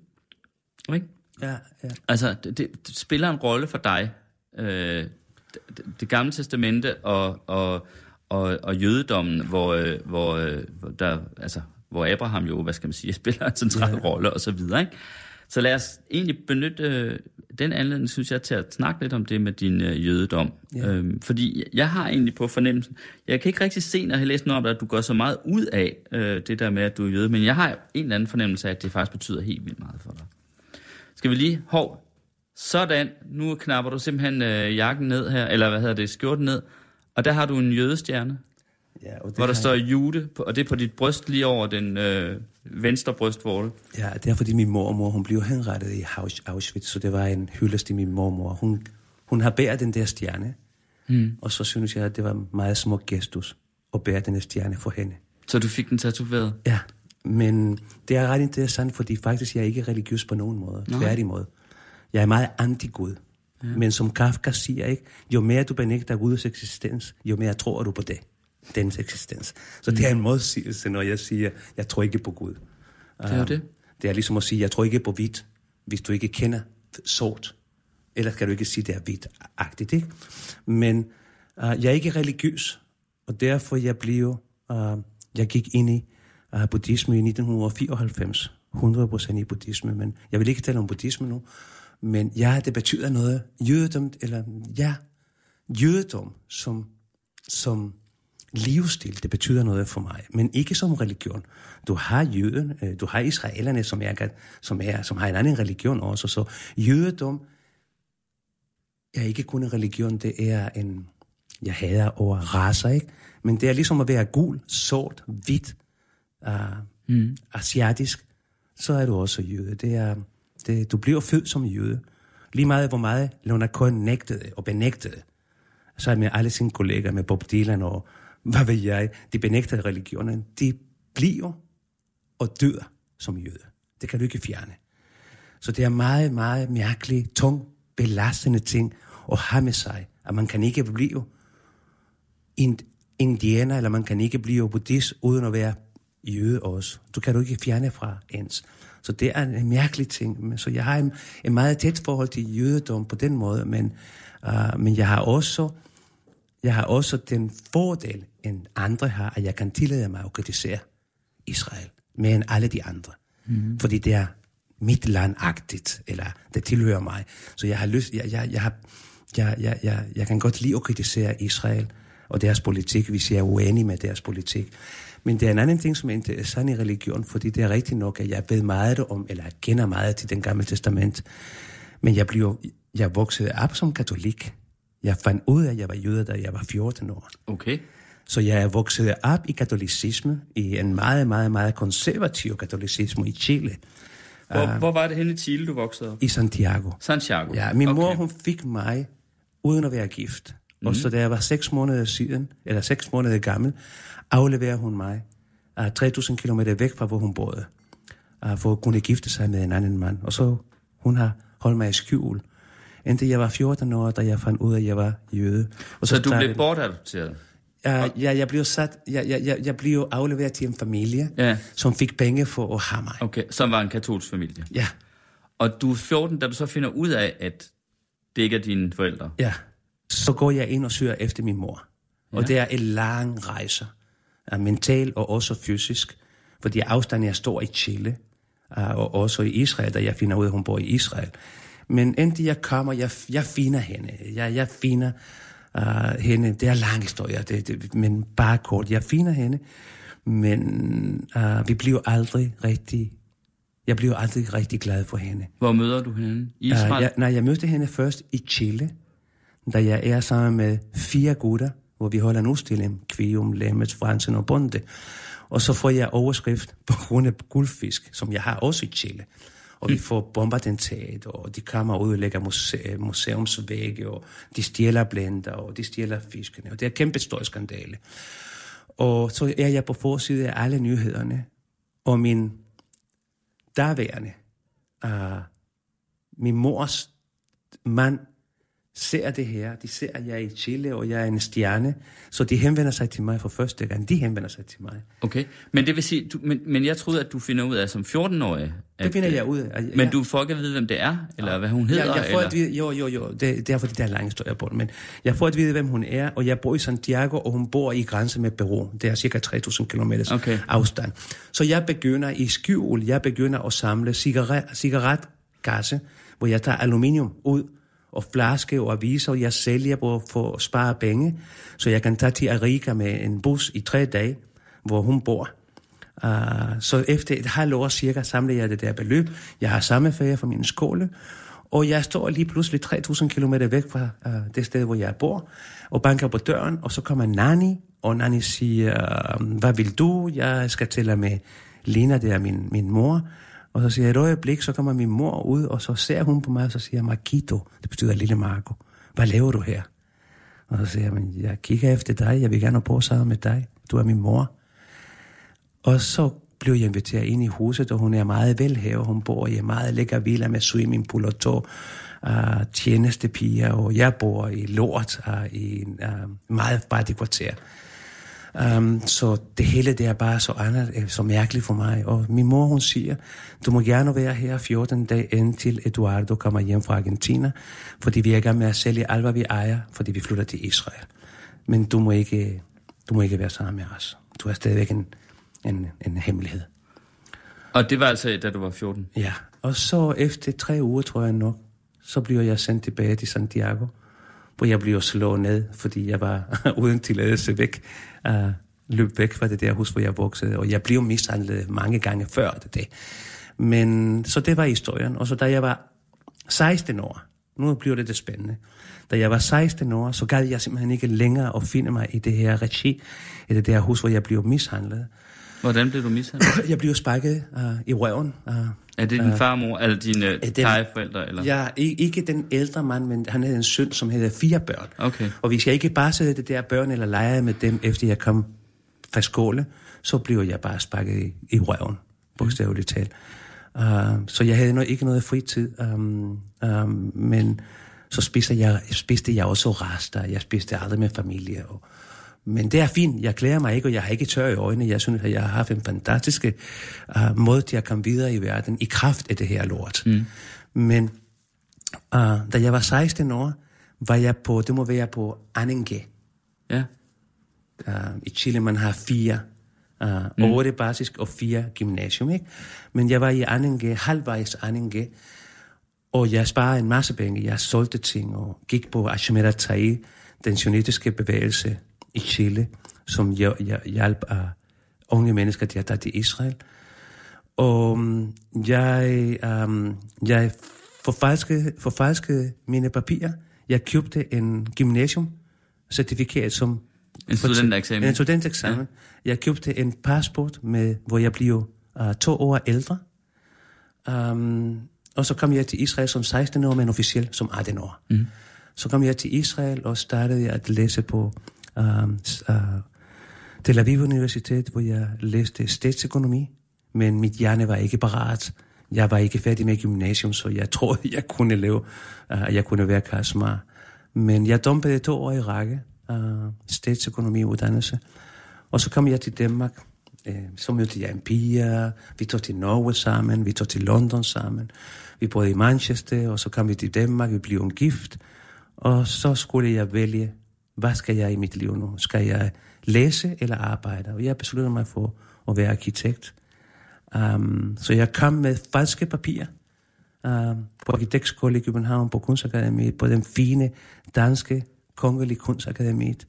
Ikke? Ja, ja. Altså, det, det, det spiller en rolle for dig, øh, det, det gamle testamente og, og, og, og jødedommen, hvor, øh, hvor, øh, hvor, der, altså, hvor Abraham jo, hvad skal man sige, [LAUGHS] spiller en central ja. rolle og så videre. Ikke? Så lad os egentlig benytte øh, den anledning, synes jeg, til at snakke lidt om det med din øh, jødedom. Ja. Øhm, fordi jeg har egentlig på fornemmelsen, jeg kan ikke rigtig se, når jeg læst noget om det, at du går så meget ud af øh, det der med, at du er jøde, men jeg har en eller anden fornemmelse af, at det faktisk betyder helt vildt meget for dig. Skal vi lige, hov, sådan, nu knapper du simpelthen øh, jakken ned her, eller hvad hedder det, skjorten ned, og der har du en jødestjerne. Ja, og det hvor der står jude, på, og det er på dit bryst lige over den øh, venstre brystvorte. Ja, det er fordi min mormor, hun blev henrettet i Aus- Auschwitz, så det var en hyldest til min mormor. Hun, hun har bæret den der stjerne, mm. og så synes jeg, at det var en meget smuk gestus at bære den der stjerne for hende. Så du fik den tatoveret. Ja, men det er ret interessant, fordi faktisk jeg er ikke religiøs på nogen måde. Tværtimod. Jeg er meget anti-Gud. Ja. Men som Kafka siger, ikke, jo mere du benægter Guds eksistens, jo mere tror du på det. Dens eksistens. Så mm. det er en modsigelse, når jeg siger, jeg tror ikke på Gud. Det er jo det. Det er ligesom at sige, jeg tror ikke på hvidt, hvis du ikke kender sort. Ellers kan du ikke sige, det er hvidt-agtigt, ikke? Men uh, jeg er ikke religiøs, og derfor jeg blev, uh, jeg gik ind i uh, buddhisme i 1994, 100% i buddhisme, men jeg vil ikke tale om buddhisme nu, men ja, det betyder noget. Jødedom, eller ja, jødedom som, som livsstil, det betyder noget for mig, men ikke som religion. Du har jøden, øh, du har israelerne, som, er, som, er, som har en anden religion også, så jødedom er ikke kun en religion, det er en, jeg hader over raser, ikke? Men det er ligesom at være gul, sort, hvidt, uh, mm. asiatisk, så er du også jøde. Det er, det, du bliver født som jøde. Lige meget, hvor meget Leonard Cohen nægtede og benægtede, så med alle sine kolleger, med Bob Dylan og hvad ved jeg, de benægter religionen, de bliver og dør som jøde. Det kan du ikke fjerne. Så det er meget, meget mærkelig, tung, belastende ting at have med sig, at man kan ikke blive ind, indianer, eller man kan ikke blive buddhist, uden at være jøde også. Du kan du ikke fjerne fra ens. Så det er en mærkelig ting. Men- Så jeg har en, en meget tæt forhold til jødedom på den måde, men, uh, men jeg har også jeg har også den fordel, end andre har, at jeg kan tillade mig at kritisere Israel mere end alle de andre. Mm. Fordi det er mit landagtigt, eller det tilhører mig. Så jeg har lyst, jeg, jeg, jeg, har, jeg, jeg, jeg, jeg kan godt lide at kritisere Israel og deres politik, hvis jeg er uenig med deres politik. Men det er en anden ting, som er interessant i religion, fordi det er rigtigt nok, at jeg ved meget om, eller kender meget til den gamle testament. Men jeg, blev, jeg voksede op som katolik. Jeg fandt ud af, at jeg var jøde, da jeg var 14 år. Okay. Så jeg er vokset op i katolicisme, i en meget, meget, meget konservativ katolicisme i Chile, Hvor, hvor var det henne i Chile, du voksede op? i Santiago. Santiago. Ja, min mor, Okay. hun fik mig uden at være gift. Mm. Og så da jeg var seks måneder siden, eller seks måneder gammel, afleverer hun mig uh, 3.000 km væk fra, hvor hun boede, uh, for at kunne gifte sig med en anden mand. Og så hun har holdt mig i skjul. Indtil jeg var 14 år, da jeg fandt ud af, at jeg var jøde. Og Så du startede- blev bortadopteret? Ja, ja, jeg blev sat, jeg, jeg, jeg, jeg blev afleveret til en familie, Ja. som fik penge for at have mig. Okay, som var en katolsk familie. Ja, Og du er 14, da du så finder ud af, at det ikke er dine forældre. ja. Så går jeg ind og søger efter min mor. Ja. Og det er en lang rejse, uh, mental og også fysisk, fordi afstanden er stor i Chile, uh, og også i Israel, da jeg finder ud af, at hun bor i Israel. Men indtil jeg kommer, jeg, jeg finder hende. Jeg, jeg finder uh, hende. Det er lang historie, det, det, men bare kort. Jeg finder hende, men uh, vi bliver aldrig rigtig... Jeg bliver aldrig rigtig glad for hende. Hvor møder du hende? I Uh, Israel? jeg, nej, jeg mødte hende først i Chile, da jeg er sammen med fire gutter, hvor vi holder en udstilling, Kvium, Lemmet, Fransen og Bonde. Og så får jeg overskrift på grund af guldfisk, som jeg har også i Chile. Og vi får bombardentat, og de kommer ud og lægger muse- museumsvægge, og de stjæler blender, og de stjæler fiskene, og det er en kæmpe stor skandale. Og så er jeg på forsiden af alle nyhederne, og min daværende, uh, min mors mand ser det her. De ser, at jeg er i Chile, og jeg er en stjerne. Så de henvender sig til mig for første gang. De henvender sig til mig. Okay, men det vil sige, du, men, men jeg troede, at du finder ud af som 14-årig... At, Det finder øh, jeg ud af. Men du får ikke at vide, hvem det er, eller hvad hun hedder? jeg, jeg får eller? at vide, jo, jo, jo, det, det er fordi, der er lang historie på men jeg får at vide, hvem hun er, og jeg bor i Santiago, og hun bor i grænse med Peru. Det er cirka 3.000 km Okay. afstand. Så jeg begynder i skjul, jeg begynder at samle cigaret, cigaretgasse, hvor jeg tager aluminium ud, og flaske og aviser, jeg sælger på for at spare penge, så jeg kan tage til Arica med en bus i tre dage, hvor hun bor. Uh, så efter et halvt år cirka samler jeg det der beløb. Jeg har samme ferie for min skole, og jeg står lige pludselig 3.000 km væk fra uh, det sted, hvor jeg bor, og banker på døren, og så kommer Nani, og Nani siger, ah, hvad vil du? Jeg skal tælle med Lina, det er min, min mor. Og så siger jeg, et øjeblik, så kommer min mor ud, og så ser hun på mig, og så siger jeg, Marquito, det betyder lille Marco. Hvad laver du her? Og så siger jeg, jeg kigger efter dig, jeg vil gerne bo sammen med dig. Du er min mor. Og så blev jeg inviteret ind i huset, og hun er meget velhavet. Hun bor i en meget lækker villa med swimmingpool og to uh, ah, tjenestepiger, og jeg bor i Lort uh, i en uh, meget fattig kvarter. Um, så det hele det er bare så andet, øh, så mærkeligt for mig. Og min mor, hun siger, du må gerne være her 14 dage indtil Eduardo kommer hjem fra Argentina, fordi vi er i gang med at sælge alt, hvad vi ejer, fordi vi flytter til Israel. Men du må ikke, du må ikke være sammen med os. Du er stadigvæk en, en, en hemmelighed. Og det var altså, da du var 14? Ja, og så efter tre uger, tror jeg nok, så bliver jeg sendt tilbage til Santiago, hvor jeg blev slået ned, fordi jeg var [LAUGHS] uden tilladelse væk, uh, løb væk fra det der hus, hvor jeg voksede, og jeg blev mishandlet mange gange før det. det. Men så det var historien, og så da jeg var 16 år, nu bliver det det spændende, da jeg var 16 år, så gad jeg simpelthen ikke længere at finde mig i det her regi, i det der hus, hvor jeg blev mishandlet. Hvordan blev du mishandlet? [CLEARS THROAT] Jeg blev sparket uh, i røven. Uh, Er det din farmor, eller dine uh, plejeforældre? Eller? Ja, ikke den ældre mand, men han havde en søn, som havde fire børn. Okay. Og hvis jeg ikke bare sætte det der børn eller legede med dem, efter jeg kom fra skole, så blev jeg bare sparket i, i røven, bogstaveligt talt. Uh, så jeg havde no, ikke noget fritid, um, um, men så spiste jeg, spiste jeg også rester. Jeg spiste aldrig med familie. Og, men det er fint. Jeg klæder mig ikke, og jeg har ikke tør i øjnene. Jeg synes, at jeg har haft en fantastisk uh, måde til at komme videre i verden i kraft af det her lort. Mm. Men uh, da jeg var 16 år, var jeg på, det må være på Anenge. Ja. Uh, I Chile, man har fire. Uh, mm. Otte basisk og fire gymnasium, ikke? Men jeg var i Anenge, halvvejs Anenge, og jeg sparede en masse penge. Jeg solgte ting og gik på Ashmera Tai, den sionistiske bevægelse i Chile, som jeg, jeg hjalp uh, unge mennesker til at tage til Israel. Og um, jeg, um, jeg forfalskede, forfalskede mine papirer. Jeg købte en gymnasium certifikat som En studentereksamen. en studenteksamen. Ja. Jeg købte en passport, med, hvor jeg blev uh, to år ældre. Um, og så kom jeg til Israel som 16 år, men officielt som 18 år. Mm. Så kom jeg til Israel og startede jeg at læse på uh, uh, Tel Aviv Universitet, hvor jeg læste statsøkonomi. Men mit hjerne var ikke parat. Jeg var ikke færdig med gymnasium, så jeg [LAUGHS] troede, jeg kunne leve, uh, øh, jeg kunne være karismar. Men jeg dumpede to år i række uh, statsøkonomiuddannelse. Og så kom jeg til Danmark. Øh, så mødte jeg en pige. Vi tog til Norge sammen. Vi tog til London sammen. Vi boede i Manchester, og så kom vi til Danmark. Vi blev en gift. Og så skulle jeg vælge, hvad skal jeg i mit liv nu? Skal jeg læse eller arbejde? Og jeg besluttede mig for at være arkitekt. Um, så jeg kom med falske papirer um, på Arkitektskole i København, på Kunstakademiet, på den fine danske kongelige kunstakademiet.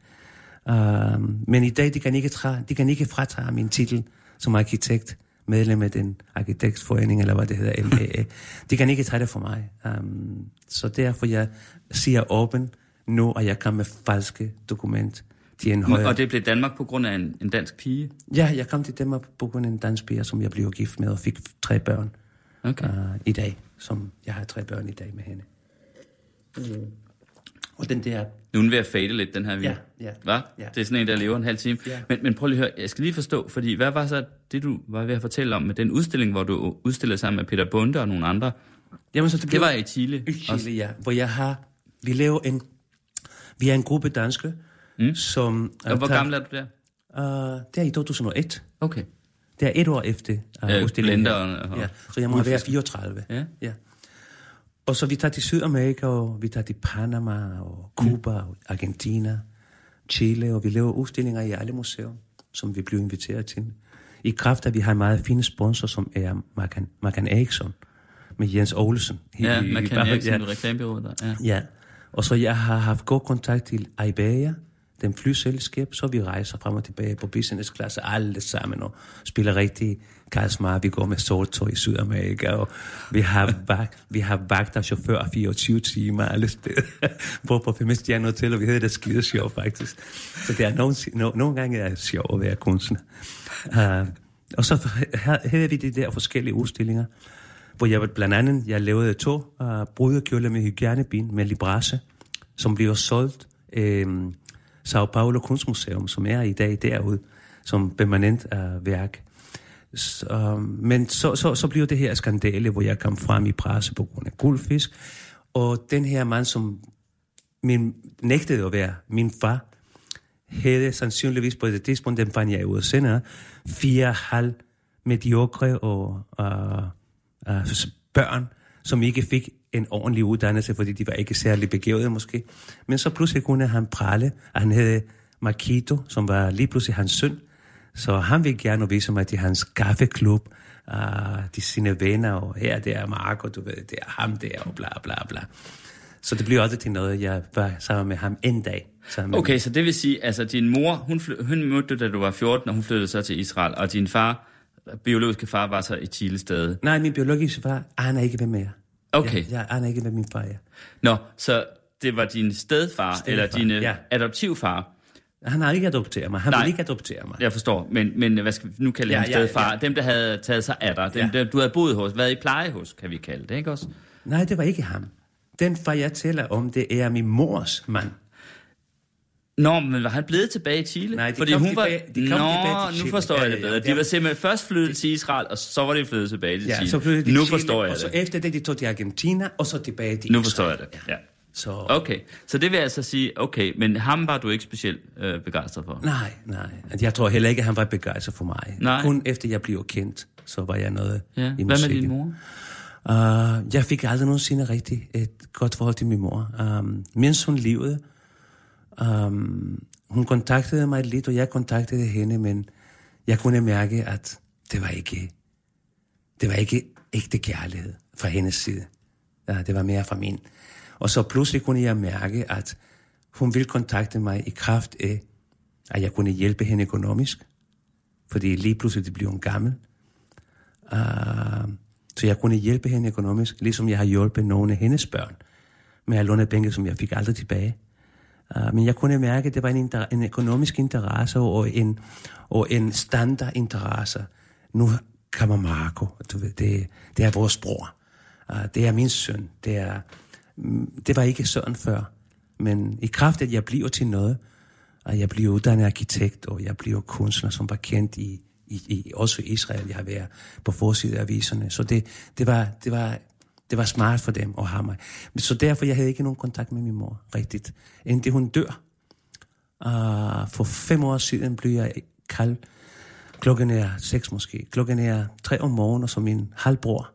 Um, men i dag, de kan, ikke tra, de kan ikke fratage min titel som arkitekt, medlem af den arkitektforening, eller hvad det hedder, MAA. De kan ikke tage det for mig. Um, så derfor jeg siger åben nu, at jeg kom med falske dokument til en højere... Og det blev Danmark på grund af en, en dansk pige? Ja, jeg kom til Danmark på grund af en dansk pige, som jeg blev gift med og fik tre børn Okay. uh, i dag. Som jeg har tre børn i dag med hende. Mm. Og den der... Nu er den ved at fade lidt, den her video. Ja, ja. Hva? Ja. Det er sådan en, der lever en halv time. Ja. Men, men prøv lige at høre, jeg skal lige forstå, fordi hvad var så det, du var ved at fortælle om med den udstilling, hvor du udstillede sammen med Peter Bunde og nogle andre? Jamen, så det, Det var i Chile. i Chile, ja. Hvor jeg har Vi laver en... Vi er en gruppe danskere, mm. som... Og hvor gammel er du der? Uh, det er i 2001. Okay. Det er et år efter uh, Øh, udstillingen. og- Ja, så jeg må være 34. Ja. ja. Og så vi tager til Sydamerika, og vi tager til Panama, og Cuba, mm. og Argentina, Chile, og vi laver udstillinger i alle museer, som vi bliver inviteret til. I kraft af, at vi har en meget fine sponsor, som er Markan, Markan Eriksson, med Jens Olsen. Ja, I- i- man i- kan ja. ikke ja. reklamebyrået der. Ja. Ja, og så jeg har haft god kontakt til Iberia, den flyselskab, så vi rejser frem og tilbage på business class alle sammen og spiller rigtig Kasmar. Vi går med soltøj i Sydamerika, og vi har, [LAUGHS] vagt, vi har vagt og chauffør 24 timer alle steder. [LAUGHS] Bor på Femestjerne Hotel, og vi havde det skide sjov faktisk. Så det er nogle, no, nogle gange er det sjovt at være kunstner. [LAUGHS] Uh, og så ha- havde vi de der forskellige udstillinger, hvor jeg blandt andet, jeg lavede to uh, brudekjoler med hygiejnebin med librasse, som bliver solgt øh, Sao Paulo Kunstmuseum, som er i dag derude, som permanent uh, værk. Så, øh, men så, så, så blev det her skandale, hvor jeg kom frem i presse på grund af guldfisk, og den her mand, som min, nægtede at være min far, havde sandsynligvis på det tidspunkt, den fandt jeg i senere, fire halv mediokre og uh, uh, børn, som ikke fik en ordentlig uddannelse, fordi de var ikke særlig begævede måske. Men så pludselig kunne han prale, at han havde Marquito, som var lige pludselig hans søn, så han ville gerne vise mig til hans kaffeklub, uh, de sine venner, og her det er Marco, du ved, det er ham der, og bla bla bla. Så det blev aldrig til noget, jeg var sammen med ham en dag. Sammen med Okay, så det vil sige, altså din mor, hun, fly, hun mødte dig, da du var 14, og hun flyttede så til Israel, og din far, biologiske far, var så i Chile stadig. Nej, min biologiske far aner ikke, hvem jeg er. Okay. Jeg, jeg aner ikke, hvem min far er. Nå, så det var din stedfar, Stedfar, eller din ja. ja. adoptivfar. Han har ikke adopteret mig. Han Nej. vil ikke adoptere mig. Jeg forstår, men, men hvad skal vi nu kalde Ja, ja, ja, stedfar? ja. Dem, der havde taget sig af dig, dem, Ja. der, du havde boet hos, været i pleje hos, kan vi kalde det, ikke også? Nej, det var ikke ham. Den far, jeg taler om, det er min mors mand. Nå, men var han blevet tilbage i Chile? Nej, de Fordi kom hun tilbage- var... de kom Nå, tilbage til nu Chile. forstår Ja, jeg det ja, bedre. ja. De var simpelthen først flyttet til Israel, og så var de flyttet tilbage til Ja, Chile. så flyttede de nu Chile, forstår jeg og så det. efter det, de tog til Argentina, og så tilbage til Nu forstår jeg det, ja. Så, Okay, så det vil altså sige, okay, men ham var du ikke specielt øh, begejstret for? nej, nej. Jeg tror heller ikke, at han var begejstret for mig. Nej. Kun efter jeg blev kendt, så var jeg noget Ja. i Hvad med musikken. din mor? Uh, jeg fik aldrig nogensinde rigtig et godt forhold til min mor. Um, mens hun levede, um, hun kontaktede mig lidt, og jeg kontaktede hende, men jeg kunne mærke, at det var ikke, det var ikke ægte kærlighed fra hendes side. Ja, det var mere fra min. Og så pludselig kunne jeg mærke, at hun ville kontakte mig i kraft af, at jeg kunne hjælpe hende økonomisk, fordi lige pludselig blev hun gammel. Uh, så jeg kunne hjælpe hende økonomisk, ligesom jeg har hjulpet nogle af hendes børn med at låne penge, som jeg fik aldrig tilbage. Uh, men jeg kunne mærke, at det var en, inter- en økonomisk interesse og en, og en standardinteresse. Nu kommer Marco, du ved, det, det er vores bror. Uh, det er min søn. Det, er, mm, det var ikke sådan før. Men i kraft af, at jeg bliver til noget, og jeg bliver uddannet arkitekt, og jeg bliver kunstner, som var kendt i, i, i også i Israel. Jeg har været på forsiden af aviserne. Så det, det, var, det, var, det var smart for dem at have mig. Men Så derfor jeg havde ikke nogen kontakt med min mor, rigtigt. Indtil hun dør. Uh, for fem år siden blev jeg kald. Klokken er seks måske. Klokken er tre om morgenen, og så min halvbror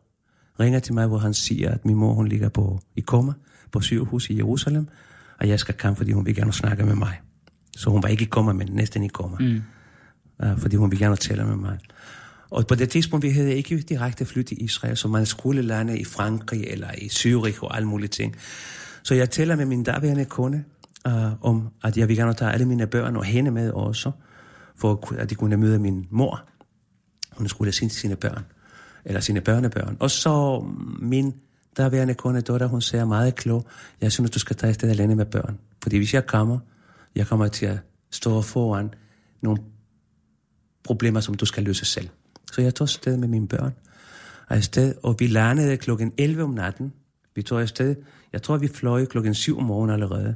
ringer til mig, hvor han siger, at min mor hun ligger på, i koma på sygehus i Jerusalem, og jeg skal komme, fordi hun vil gerne snakke med mig. Så hun var ikke i koma, men næsten i koma. Mm. Uh, fordi hun vil gerne tale med mig. Og på det tidspunkt, vi havde ikke direkte fly til Israel, så man skulle lande i Frankrig eller i Zürich og alle mulige ting. Så jeg taler med min daværende kone uh, om, at jeg vil gerne tage alle mine børn og hende med også, for at de kunne møde min mor. Hun skulle sige til sine børn, eller sine børnebørn. Og så mm, min daværende kone, Dotter, hun siger meget klog, jeg synes, du skal tage afsted alene med børn. Fordi hvis jeg kommer, jeg kommer til at stå foran nogle problemer, som du skal løse selv. Så jeg tog afsted med mine børn. Og, afsted, og vi landede klokken 11 om natten. Vi tog afsted. Jeg tror, vi fløj klokken 7 om morgenen allerede.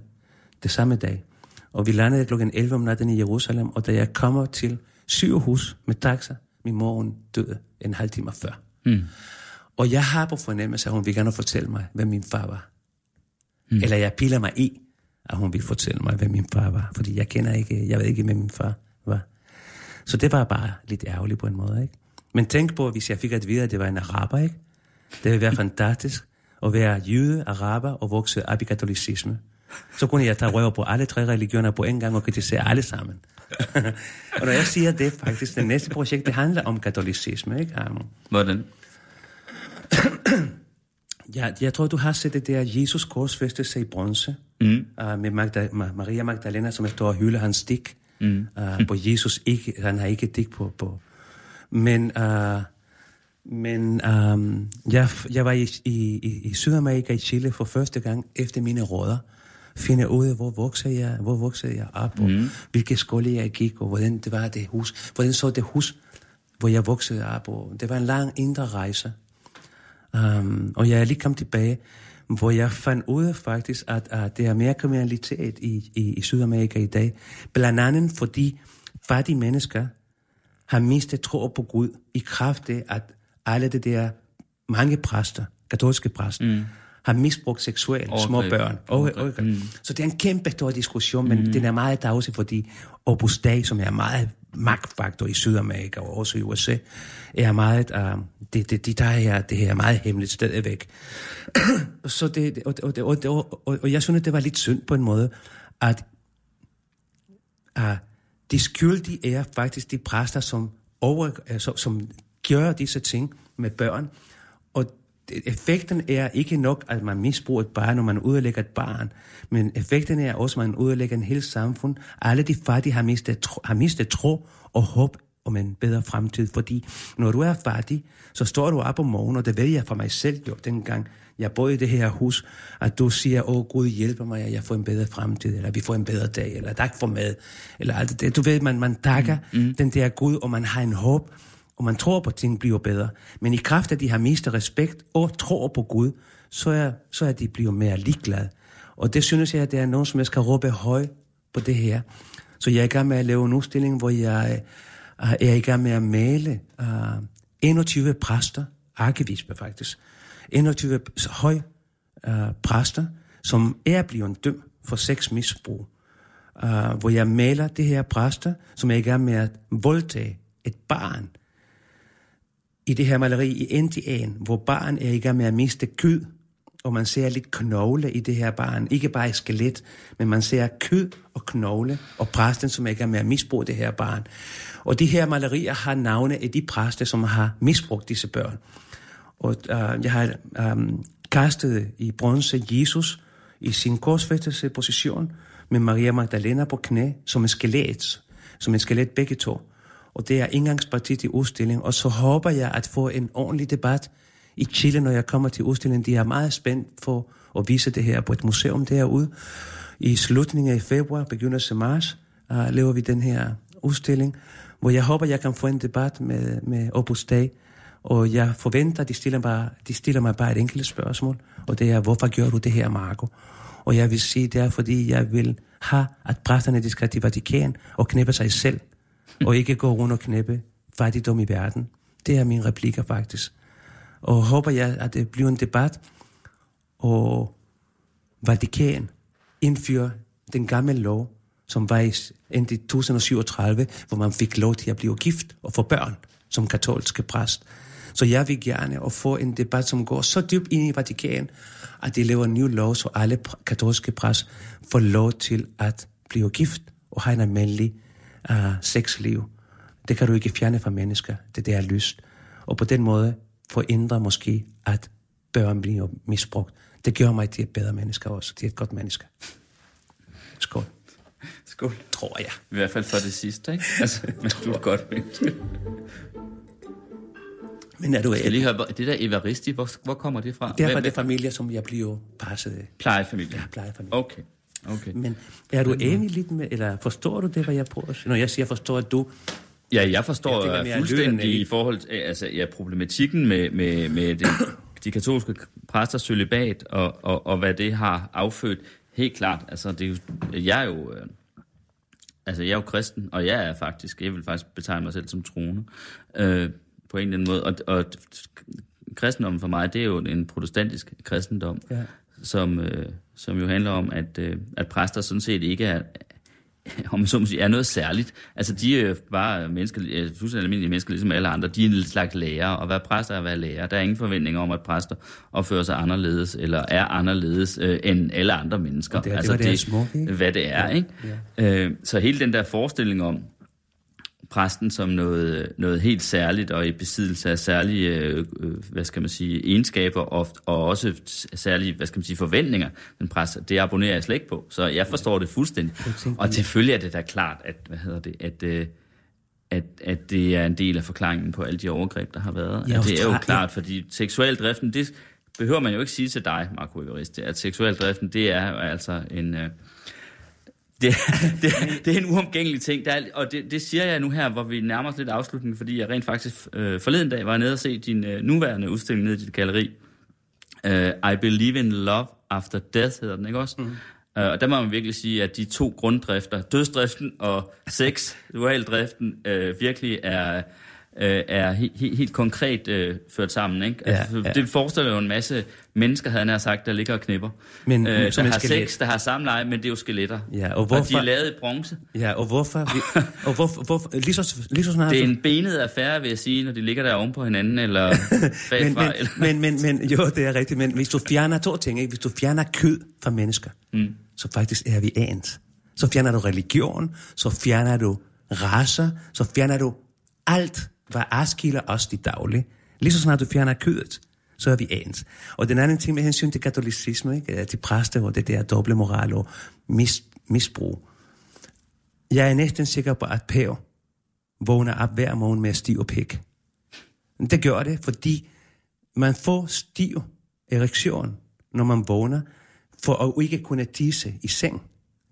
Det samme dag. Og vi landede klokken 11 om natten i Jerusalem. Og da jeg kommer til sygehus med taxa, min mor døde en halv time før. Mm. Og jeg har på fornemmelse, at hun vil gerne fortælle mig, hvad min far var. Mm. Eller jeg piller mig i, at hun vil fortælle mig, hvem min far var. Fordi jeg kender ikke, jeg ved ikke, hvem min far var. Så det var bare lidt ærgerligt på en måde, ikke? Men tænk på, hvis jeg fik at vide, at det var en araber, ikke? Det ville være fantastisk at være jøde, araber og vokse op i katolicisme. Så kunne jeg tage røver på alle tre religioner på en gang og kritisere alle sammen. [LAUGHS] og når jeg siger det, faktisk, det næste projekt, det handler om katolicisme, ikke? Um, Hvordan? [CLEARS THROAT] Ja, jeg tror, du har set det der Jesus korsfæste sig i bronze mm. uh, med Magda, Ma, Maria Magdalena, som står og hylder hans stik. Mm. Uh, hvor Jesus ikke, han har ikke dik på. på. Men, uh, men um, jeg, jeg var i, i, i Sydamerika, i Chile, for første gang efter mine råder. Finde ud af, hvor voksede jeg, hvor voksede jeg op, og mm. hvilke skole jeg gik, og hvordan det var det hus. Hvordan så det hus, hvor jeg voksede op. Og det var en lang indre rejse. Um, og jeg er lige kommet tilbage, hvor jeg fandt ud af faktisk, at, at det er mere kriminalitet i, i, i Sydamerika i dag. Blandt andet fordi fattige mennesker har mistet tro på Gud i kraft af, at alle det der mange præster, katolske præster, mm. har misbrugt seksuelt Overgreb. små børn. Overgreb. Overgreb. Mm. Så det er en kæmpe stor diskussion, men mm. den er meget dagsig, fordi Opus Dei, som er meget magtfaktor i Sydamerika og også i USA, er meget, uh, det, det, det, der er, det er meget hemmeligt stadigvæk. [CLEARS THROAT] så det, og, og, og, og, og, og jeg synes, det var lidt synd på en måde, at uh, de skyldige er faktisk de præster, som, over, altså, som, gør disse ting med børn, og effekten er ikke nok, at man misbruger et barn, når man udlægger et barn, men effekten er også, at man udlægger en hel samfund. Alle de fattige har mistet, tro, har mistet tro og håb om en bedre fremtid, fordi når du er fattig, så står du op om morgenen, og det ved jeg for mig selv jo, dengang jeg boede i det her hus, at du siger, åh Gud hjælper mig, at jeg får en bedre fremtid, eller vi får en bedre dag, eller tak for mad, eller alt det. Du ved, man, man takker mm. den der Gud, og man har en håb, og man tror på, at ting bliver bedre. Men i kraft af, at de har mistet respekt og tror på Gud, så er, så er de blevet mere ligeglade. Og det synes jeg, at det er noget, som jeg skal råbe højt på det her. Så jeg er i gang med at lave en udstilling, hvor jeg uh, er i gang med at male uh, 21 præster, arkevispe faktisk, 21 høj øh, præster, som er blevet dømt for sexmisbrug. Øh, hvor jeg maler det her præster, som er i gang med at voldtage et barn, i det her maleri i Indian, hvor barn er i gang med at miste kød, og man ser lidt knogle i det her barn. Ikke bare et skelet, men man ser kød og knogle, og præsten, som er i gang med at misbruge det her barn. Og de her malerier har navne af de præster, som har misbrugt disse børn. Og øh, jeg har øh, kastet i bronze Jesus i sin korsfæstelse position, med Maria Magdalena på knæ, som en skelet, som en skelet begge to. Og det er indgangspartiet i udstillingen. Og så håber jeg at få en ordentlig debat i Chile, når jeg kommer til udstillingen. De er meget spændt for at vise det her på et museum derude. I slutningen af februar, begyndelsen af marts, uh, laver vi den her udstilling, hvor jeg håber, jeg kan få en debat med, med Opus Dei. Og jeg forventer, at de stiller, bare, de stiller mig bare et enkelt spørgsmål, og det er, hvorfor gør du det her, Marco? Og jeg vil sige, det er, fordi jeg vil have, at præsterne de skal til Vatikan og knæppe sig selv, og [LAUGHS] ikke gå rundt og knæppe fattigdom i verden. Det er mine replikker faktisk. Og håber jeg, at det bliver en debat, og Vatikan indfører den gamle lov, som var i endte i 1037, hvor man fik lov til at blive gift og få børn som katolske præst. Så jeg vil gerne at få en debat, som går så dybt ind i Vatikan, at de laver en ny lov, så alle katolske præst får lov til at blive gift og have en almindelig uh, sexliv. Det kan du ikke fjerne fra mennesker. Det der er lyst. Og på den måde forhindre måske, at børn bliver misbrugt. Det gør mig til et bedre menneske også. Til et godt menneske. Skål. Skål. Tror jeg. I hvert fald for det sidste, ikke? Altså, men du er godt med. Men er du Jeg lige høre, det der Evaristi, hvor, hvor kommer det fra? Det er fra det familie, som jeg bliver passet af. Plejefamilie. Ja, plejefamilie. Okay. okay. Men er du enig lidt med, eller forstår du det, hvad jeg prøver at sige? Når jeg siger, forstår at du, Ja, jeg forstår Jeg tænker fuldstændig i forhold til altså, ja, problematikken med, med, med det, de katolske præsters celibat, og, og, og hvad det har affødt. Helt klart, altså, det er jo, jeg er jo... Øh, altså, jeg er jo kristen, og jeg er faktisk, jeg vil faktisk betegne mig selv som troende, øh, på en eller anden måde. Og, og kristendommen for mig, det er jo en protestantisk kristendom, Ja. som, øh, som jo handler om, at, øh, at præster sådan set ikke er, om man så må sige, er noget særligt. Altså, de er bare mennesker, øh, fuldstændig almindelige mennesker, ligesom alle andre. De er en slags lærer, og hvad præster er at være lærer. Der er ingen forventning om, at præster opfører sig anderledes, eller er anderledes øh, end alle andre mennesker. Og det er- det altså, var deres smuk, ikke? Hvad det er, ikke? Øh, så hele den der forestilling om, præsten som noget, noget helt særligt og i besiddelse af særlige, øh, øh, hvad skal man sige, egenskaber og, og også særlige, hvad skal man sige, forventninger, den præst, det abonnerer jeg slet ikke på. Så jeg forstår det fuldstændig. Og selvfølgelig er det da klart, at, hvad hedder det, at, øh, at, at det er en del af forklaringen på alle de overgreb, der har været. Ja, det er jo klart, fordi seksualdriften, det behøver man jo ikke sige til dig, Marco Everist, at seksualdriften, det er altså en... Øh, det, [LAUGHS] det, det er en uomgængelig ting, der er, og det, det siger jeg nu her, hvor vi nærmer os lidt afslutning, fordi jeg rent faktisk øh, forleden dag var nede og se din øh, nuværende udstilling nede i dit galleri. Uh, I Believe in Love After Death hedder den, ikke også? Mm. Uh, og der må man virkelig sige, at de to grunddrifter, dødsdriften og sex, dualdriften, uh, virkelig er, uh, er he, he, helt konkret uh, ført sammen. Ikke? Ja, altså, ja. Det forestiller jo en masse mennesker, havde han sagt, der ligger og knipper. Men, uh, som der har skelet. sex, der har samleje, men det er jo skeletter. Ja, og Og de hvorfor- er lavet i bronze. Ja, og hvorfor... Vi, [LAUGHS] og hvorfor, hvorfor lige, så, lige så snart... Det er en benet affære, vil jeg sige, når de ligger der oven på hinanden, eller [LAUGHS] men, bagfra. eller... men, men, men, men, jo, det er rigtigt, men hvis du fjerner to ting, ikke? hvis du fjerner kød fra mennesker, mm. så faktisk er vi ens. Så fjerner du religion, så fjerner du raser, så fjerner du alt, var adskiller os i daglig. Lige så snart du fjerner kødet, så er vi ens. Og den anden ting med hensyn til katolicisme, ikke? at de præster og det der doble moral og mis, misbrug. Jeg er næsten sikker på, at Pæv vågner op hver morgen med stiv og pik. Det gør det, fordi man får stiv erektion, når man vågner, for at ikke kunne tisse i seng.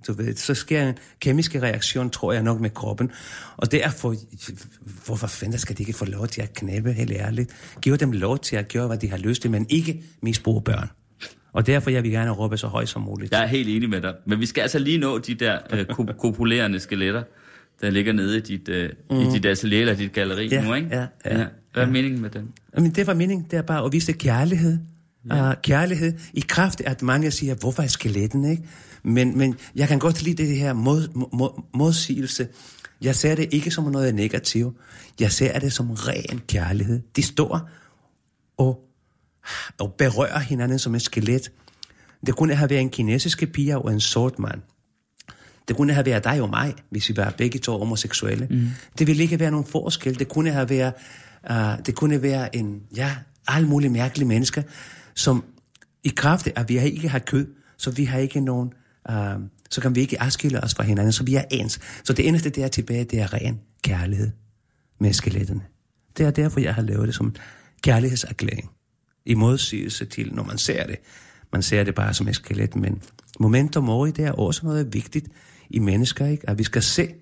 Du ved, så sker en kemisk reaktion, tror jeg nok, med kroppen. Og derfor, hvorfor fanden skal de ikke få lov til at knæppe, helt ærligt? Giv dem lov til at gøre, hvad de har lyst til, men ikke misbruge børn. Og derfor jeg vil gerne råbe så højt som muligt. Jeg er helt enig med dig. Men vi skal altså lige nå de der øh, ko- kopulerende skeletter, der ligger nede i dit, øh, mm. i dit atelier eller dit galleri Ja, nu, ikke? ja, ja, Hvad er meningen med dem? Men det var meningen, det er bare at vise kærlighed. Ja. Uh, kærlighed i kraft af, at mange siger, hvorfor er skeletten, ikke? Men, men jeg kan godt lide det her mod, mod, modsigelse. Jeg ser det ikke som noget negativt. Jeg ser det som ren kærlighed. De står og, og berører hinanden som et skelet. Det kunne have været en kinesisk pige og en sort mand. Det kunne have været dig og mig, hvis vi var begge to homoseksuelle. Mm. Det ville ikke være nogen forskel. Det kunne have været, uh, det kunne være en, ja, alle mulige mærkelige mennesker, som i kraft af, at vi ikke har kød, så vi har ikke nogen, uh, så kan vi ikke afskille os fra hinanden, så vi er ens. Så det eneste, der er tilbage, det er ren kærlighed med skeletterne. Det er derfor, jeg har lavet det som en kærlighedserklæring. I modsigelse til, når man ser det. Man ser det bare som et skelet, men momentum mori, det er også noget vigtigt i mennesker, ikke? at vi skal se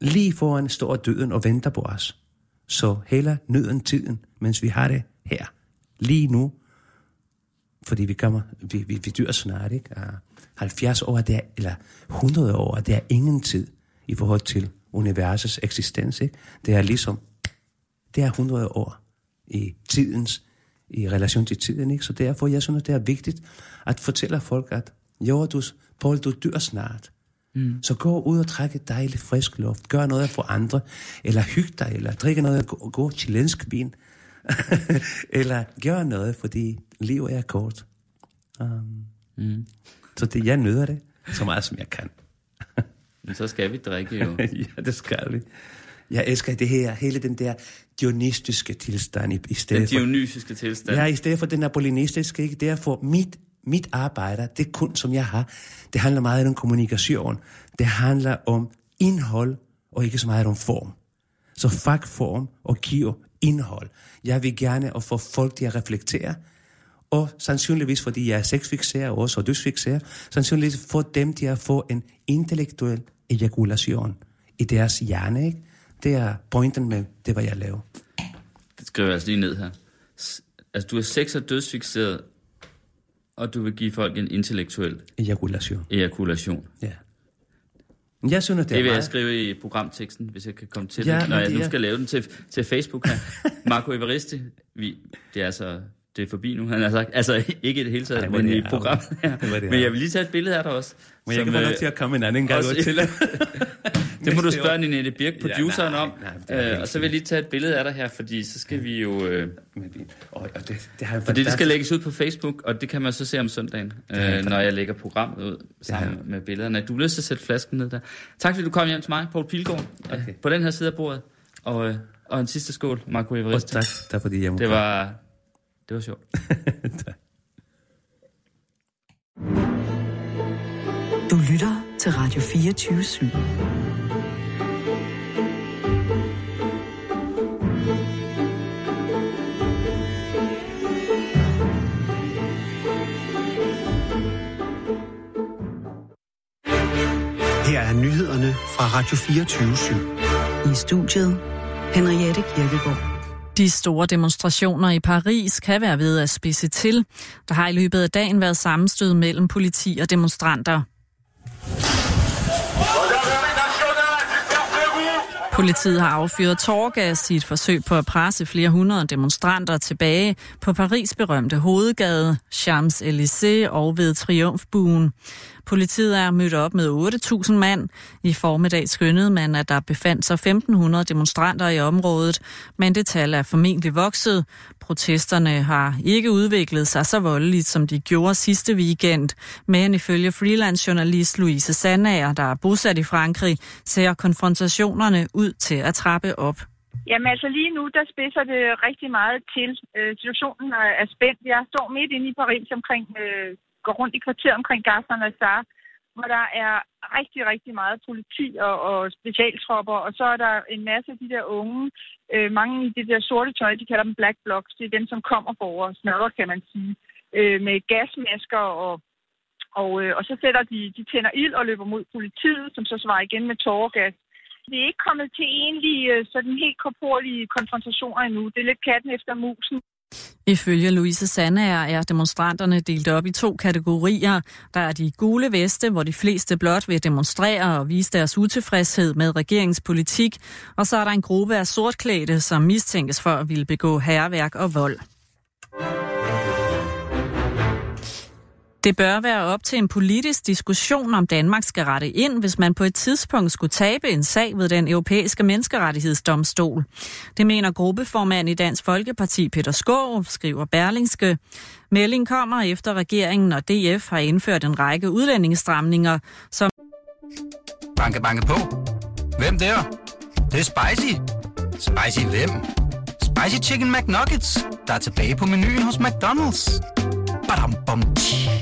lige foran står døden og venter på os. Så heller nøden tiden, mens vi har det her, lige nu, fordi vi kommer, vi, vi, vi dør snart, ikke? Og 70 år, det er, eller 100 år, det er ingen tid i forhold til universets eksistens, ikke? Det er ligesom, det er 100 år i tidens, i relation til tiden, ikke? Så derfor, jeg synes, det er vigtigt at fortælle folk, at jo, du, Paul, du dør snart. Mm. Så gå ud og trække dejlig frisk luft. Gør noget for andre. Eller hyg dig, eller drikke noget go- god chilensk vin. [LAUGHS] eller gør noget, fordi livet er kort. Um, mm. Så det, jeg nyder det så meget, som jeg kan. [LAUGHS] Men så skal vi drikke jo. [LAUGHS] ja, det skal vi. Jeg elsker det her, hele den der dionystiske tilstand i, i stedet Den for... dionysiske tilstand. Ja, i stedet for den apollinistiske, ikke? Derfor mit, mit arbejde, det kun som jeg har, det handler meget om kommunikation. Det handler om indhold, og ikke så meget om form. Så fuck form og giv indhold. Jeg vil gerne at få folk til at reflektere, og sandsynligvis, fordi jeg er sexfixeret også, og dødsfixeret, sandsynligvis få dem til at få en intellektuel ejakulation i deres hjerne, ikke? Det er pointen med det, hvad jeg laver. Det skriver jeg altså lige ned her. Altså, du er sex- og dødsfixeret, og du vil give folk en intellektuel Ejakulation. ejakulation. Ja. Jeg synes, det, Det er vil jeg meget... skrive i programteksten, hvis jeg kan komme til Ja, det, når jeg nu er- skal lave den til, til Facebook her. [LAUGHS] Marco Evaristi, vi, det er altså det er forbi nu, han har sagt. Altså [LAUGHS] ikke i det hele taget, Ej, men men i ja, programmet her. Men jeg vil lige tage et billede af dig også. Men jeg kan få øh, lov til at komme en anden gang også- til. [LAUGHS] Det må du spørge. Ninette Birk, produceren, nej, om. nej, det er Øh, og så vil jeg lige tage et billede af dig her, fordi så skal vi jo... Øh, Men, og, og det, det har fordi det skal lægges ud på Facebook, og det kan man så se om søndagen, øh, når jeg lægger programmet ud sammen med billederne. Du har lyst til at sætte flasken ned der. Tak fordi du kom hjem til mig, Poul Pilgaard, okay. På den her side af bordet. Og, øh, og en sidste skål, Marco Og Everest. tak, tak fordi jeg må Det var, det var sjovt. [LAUGHS] Du lytter til Radio 24 /7. Her er nyhederne fra Radio 24 I studiet Henriette Kirkegaard. De store demonstrationer i Paris kan være ved at spidse til. Der har i løbet af dagen været sammenstød mellem politi og demonstranter. Politiet har affyret tårgas i et forsøg på at presse flere hundrede demonstranter tilbage på Paris berømte hovedgade, Champs-Élysées og ved Triumfbuen. Politiet er mødt op med 8.000 mand. I formiddag skyndede man, at der befandt sig 1.500 demonstranter i området, men det tal er formentlig vokset. Protesterne har ikke udviklet sig så voldeligt, som de gjorde sidste weekend. Men ifølge freelance-journalist Louise Sandager, der er bosat i Frankrig, ser konfrontationerne ud til at trappe op. Jamen altså lige nu, der spidser det rigtig meget til. Øh, situationen er, spændt. Jeg står midt inde i Paris omkring, øh, går rundt i kvarteret omkring Gare Lazare, hvor der er rigtig, rigtig meget politi og, og specialtropper, og så er der en masse af de der unge, øh, mange i det der sorte tøj, de kalder dem black blocks, det er dem, som kommer for os, snørrer, kan man sige, øh, med gasmasker og og, øh, og så sætter de, de tænder ild og løber mod politiet, som så svarer igen med tåregas. Vi er ikke kommet til egentlig øh, sådan helt korporlige konfrontationer endnu. Det er lidt katten efter musen. Ifølge Louise Sandager er demonstranterne delt op i to kategorier. Der er de gule veste, hvor de fleste blot vil demonstrere og vise deres utilfredshed med regeringspolitik. Og så er der en gruppe af sortklædte, som mistænkes for at ville begå herværk og vold. Det bør være op til en politisk diskussion, om Danmark skal rette ind, hvis man på et tidspunkt skulle tabe en sag ved den europæiske menneskerettighedsdomstol. Det mener gruppeformand i Dansk Folkeparti Peter Skov, skriver Berlingske. Meldingen kommer efter regeringen og DF har indført en række udlændingestramninger, som Banke, banke på. Hvem der? Det, det er spicy. Spicy hvem? Spicy Chicken McNuggets, der er tilbage på menuen hos McDonald's. Badum, bom, tji.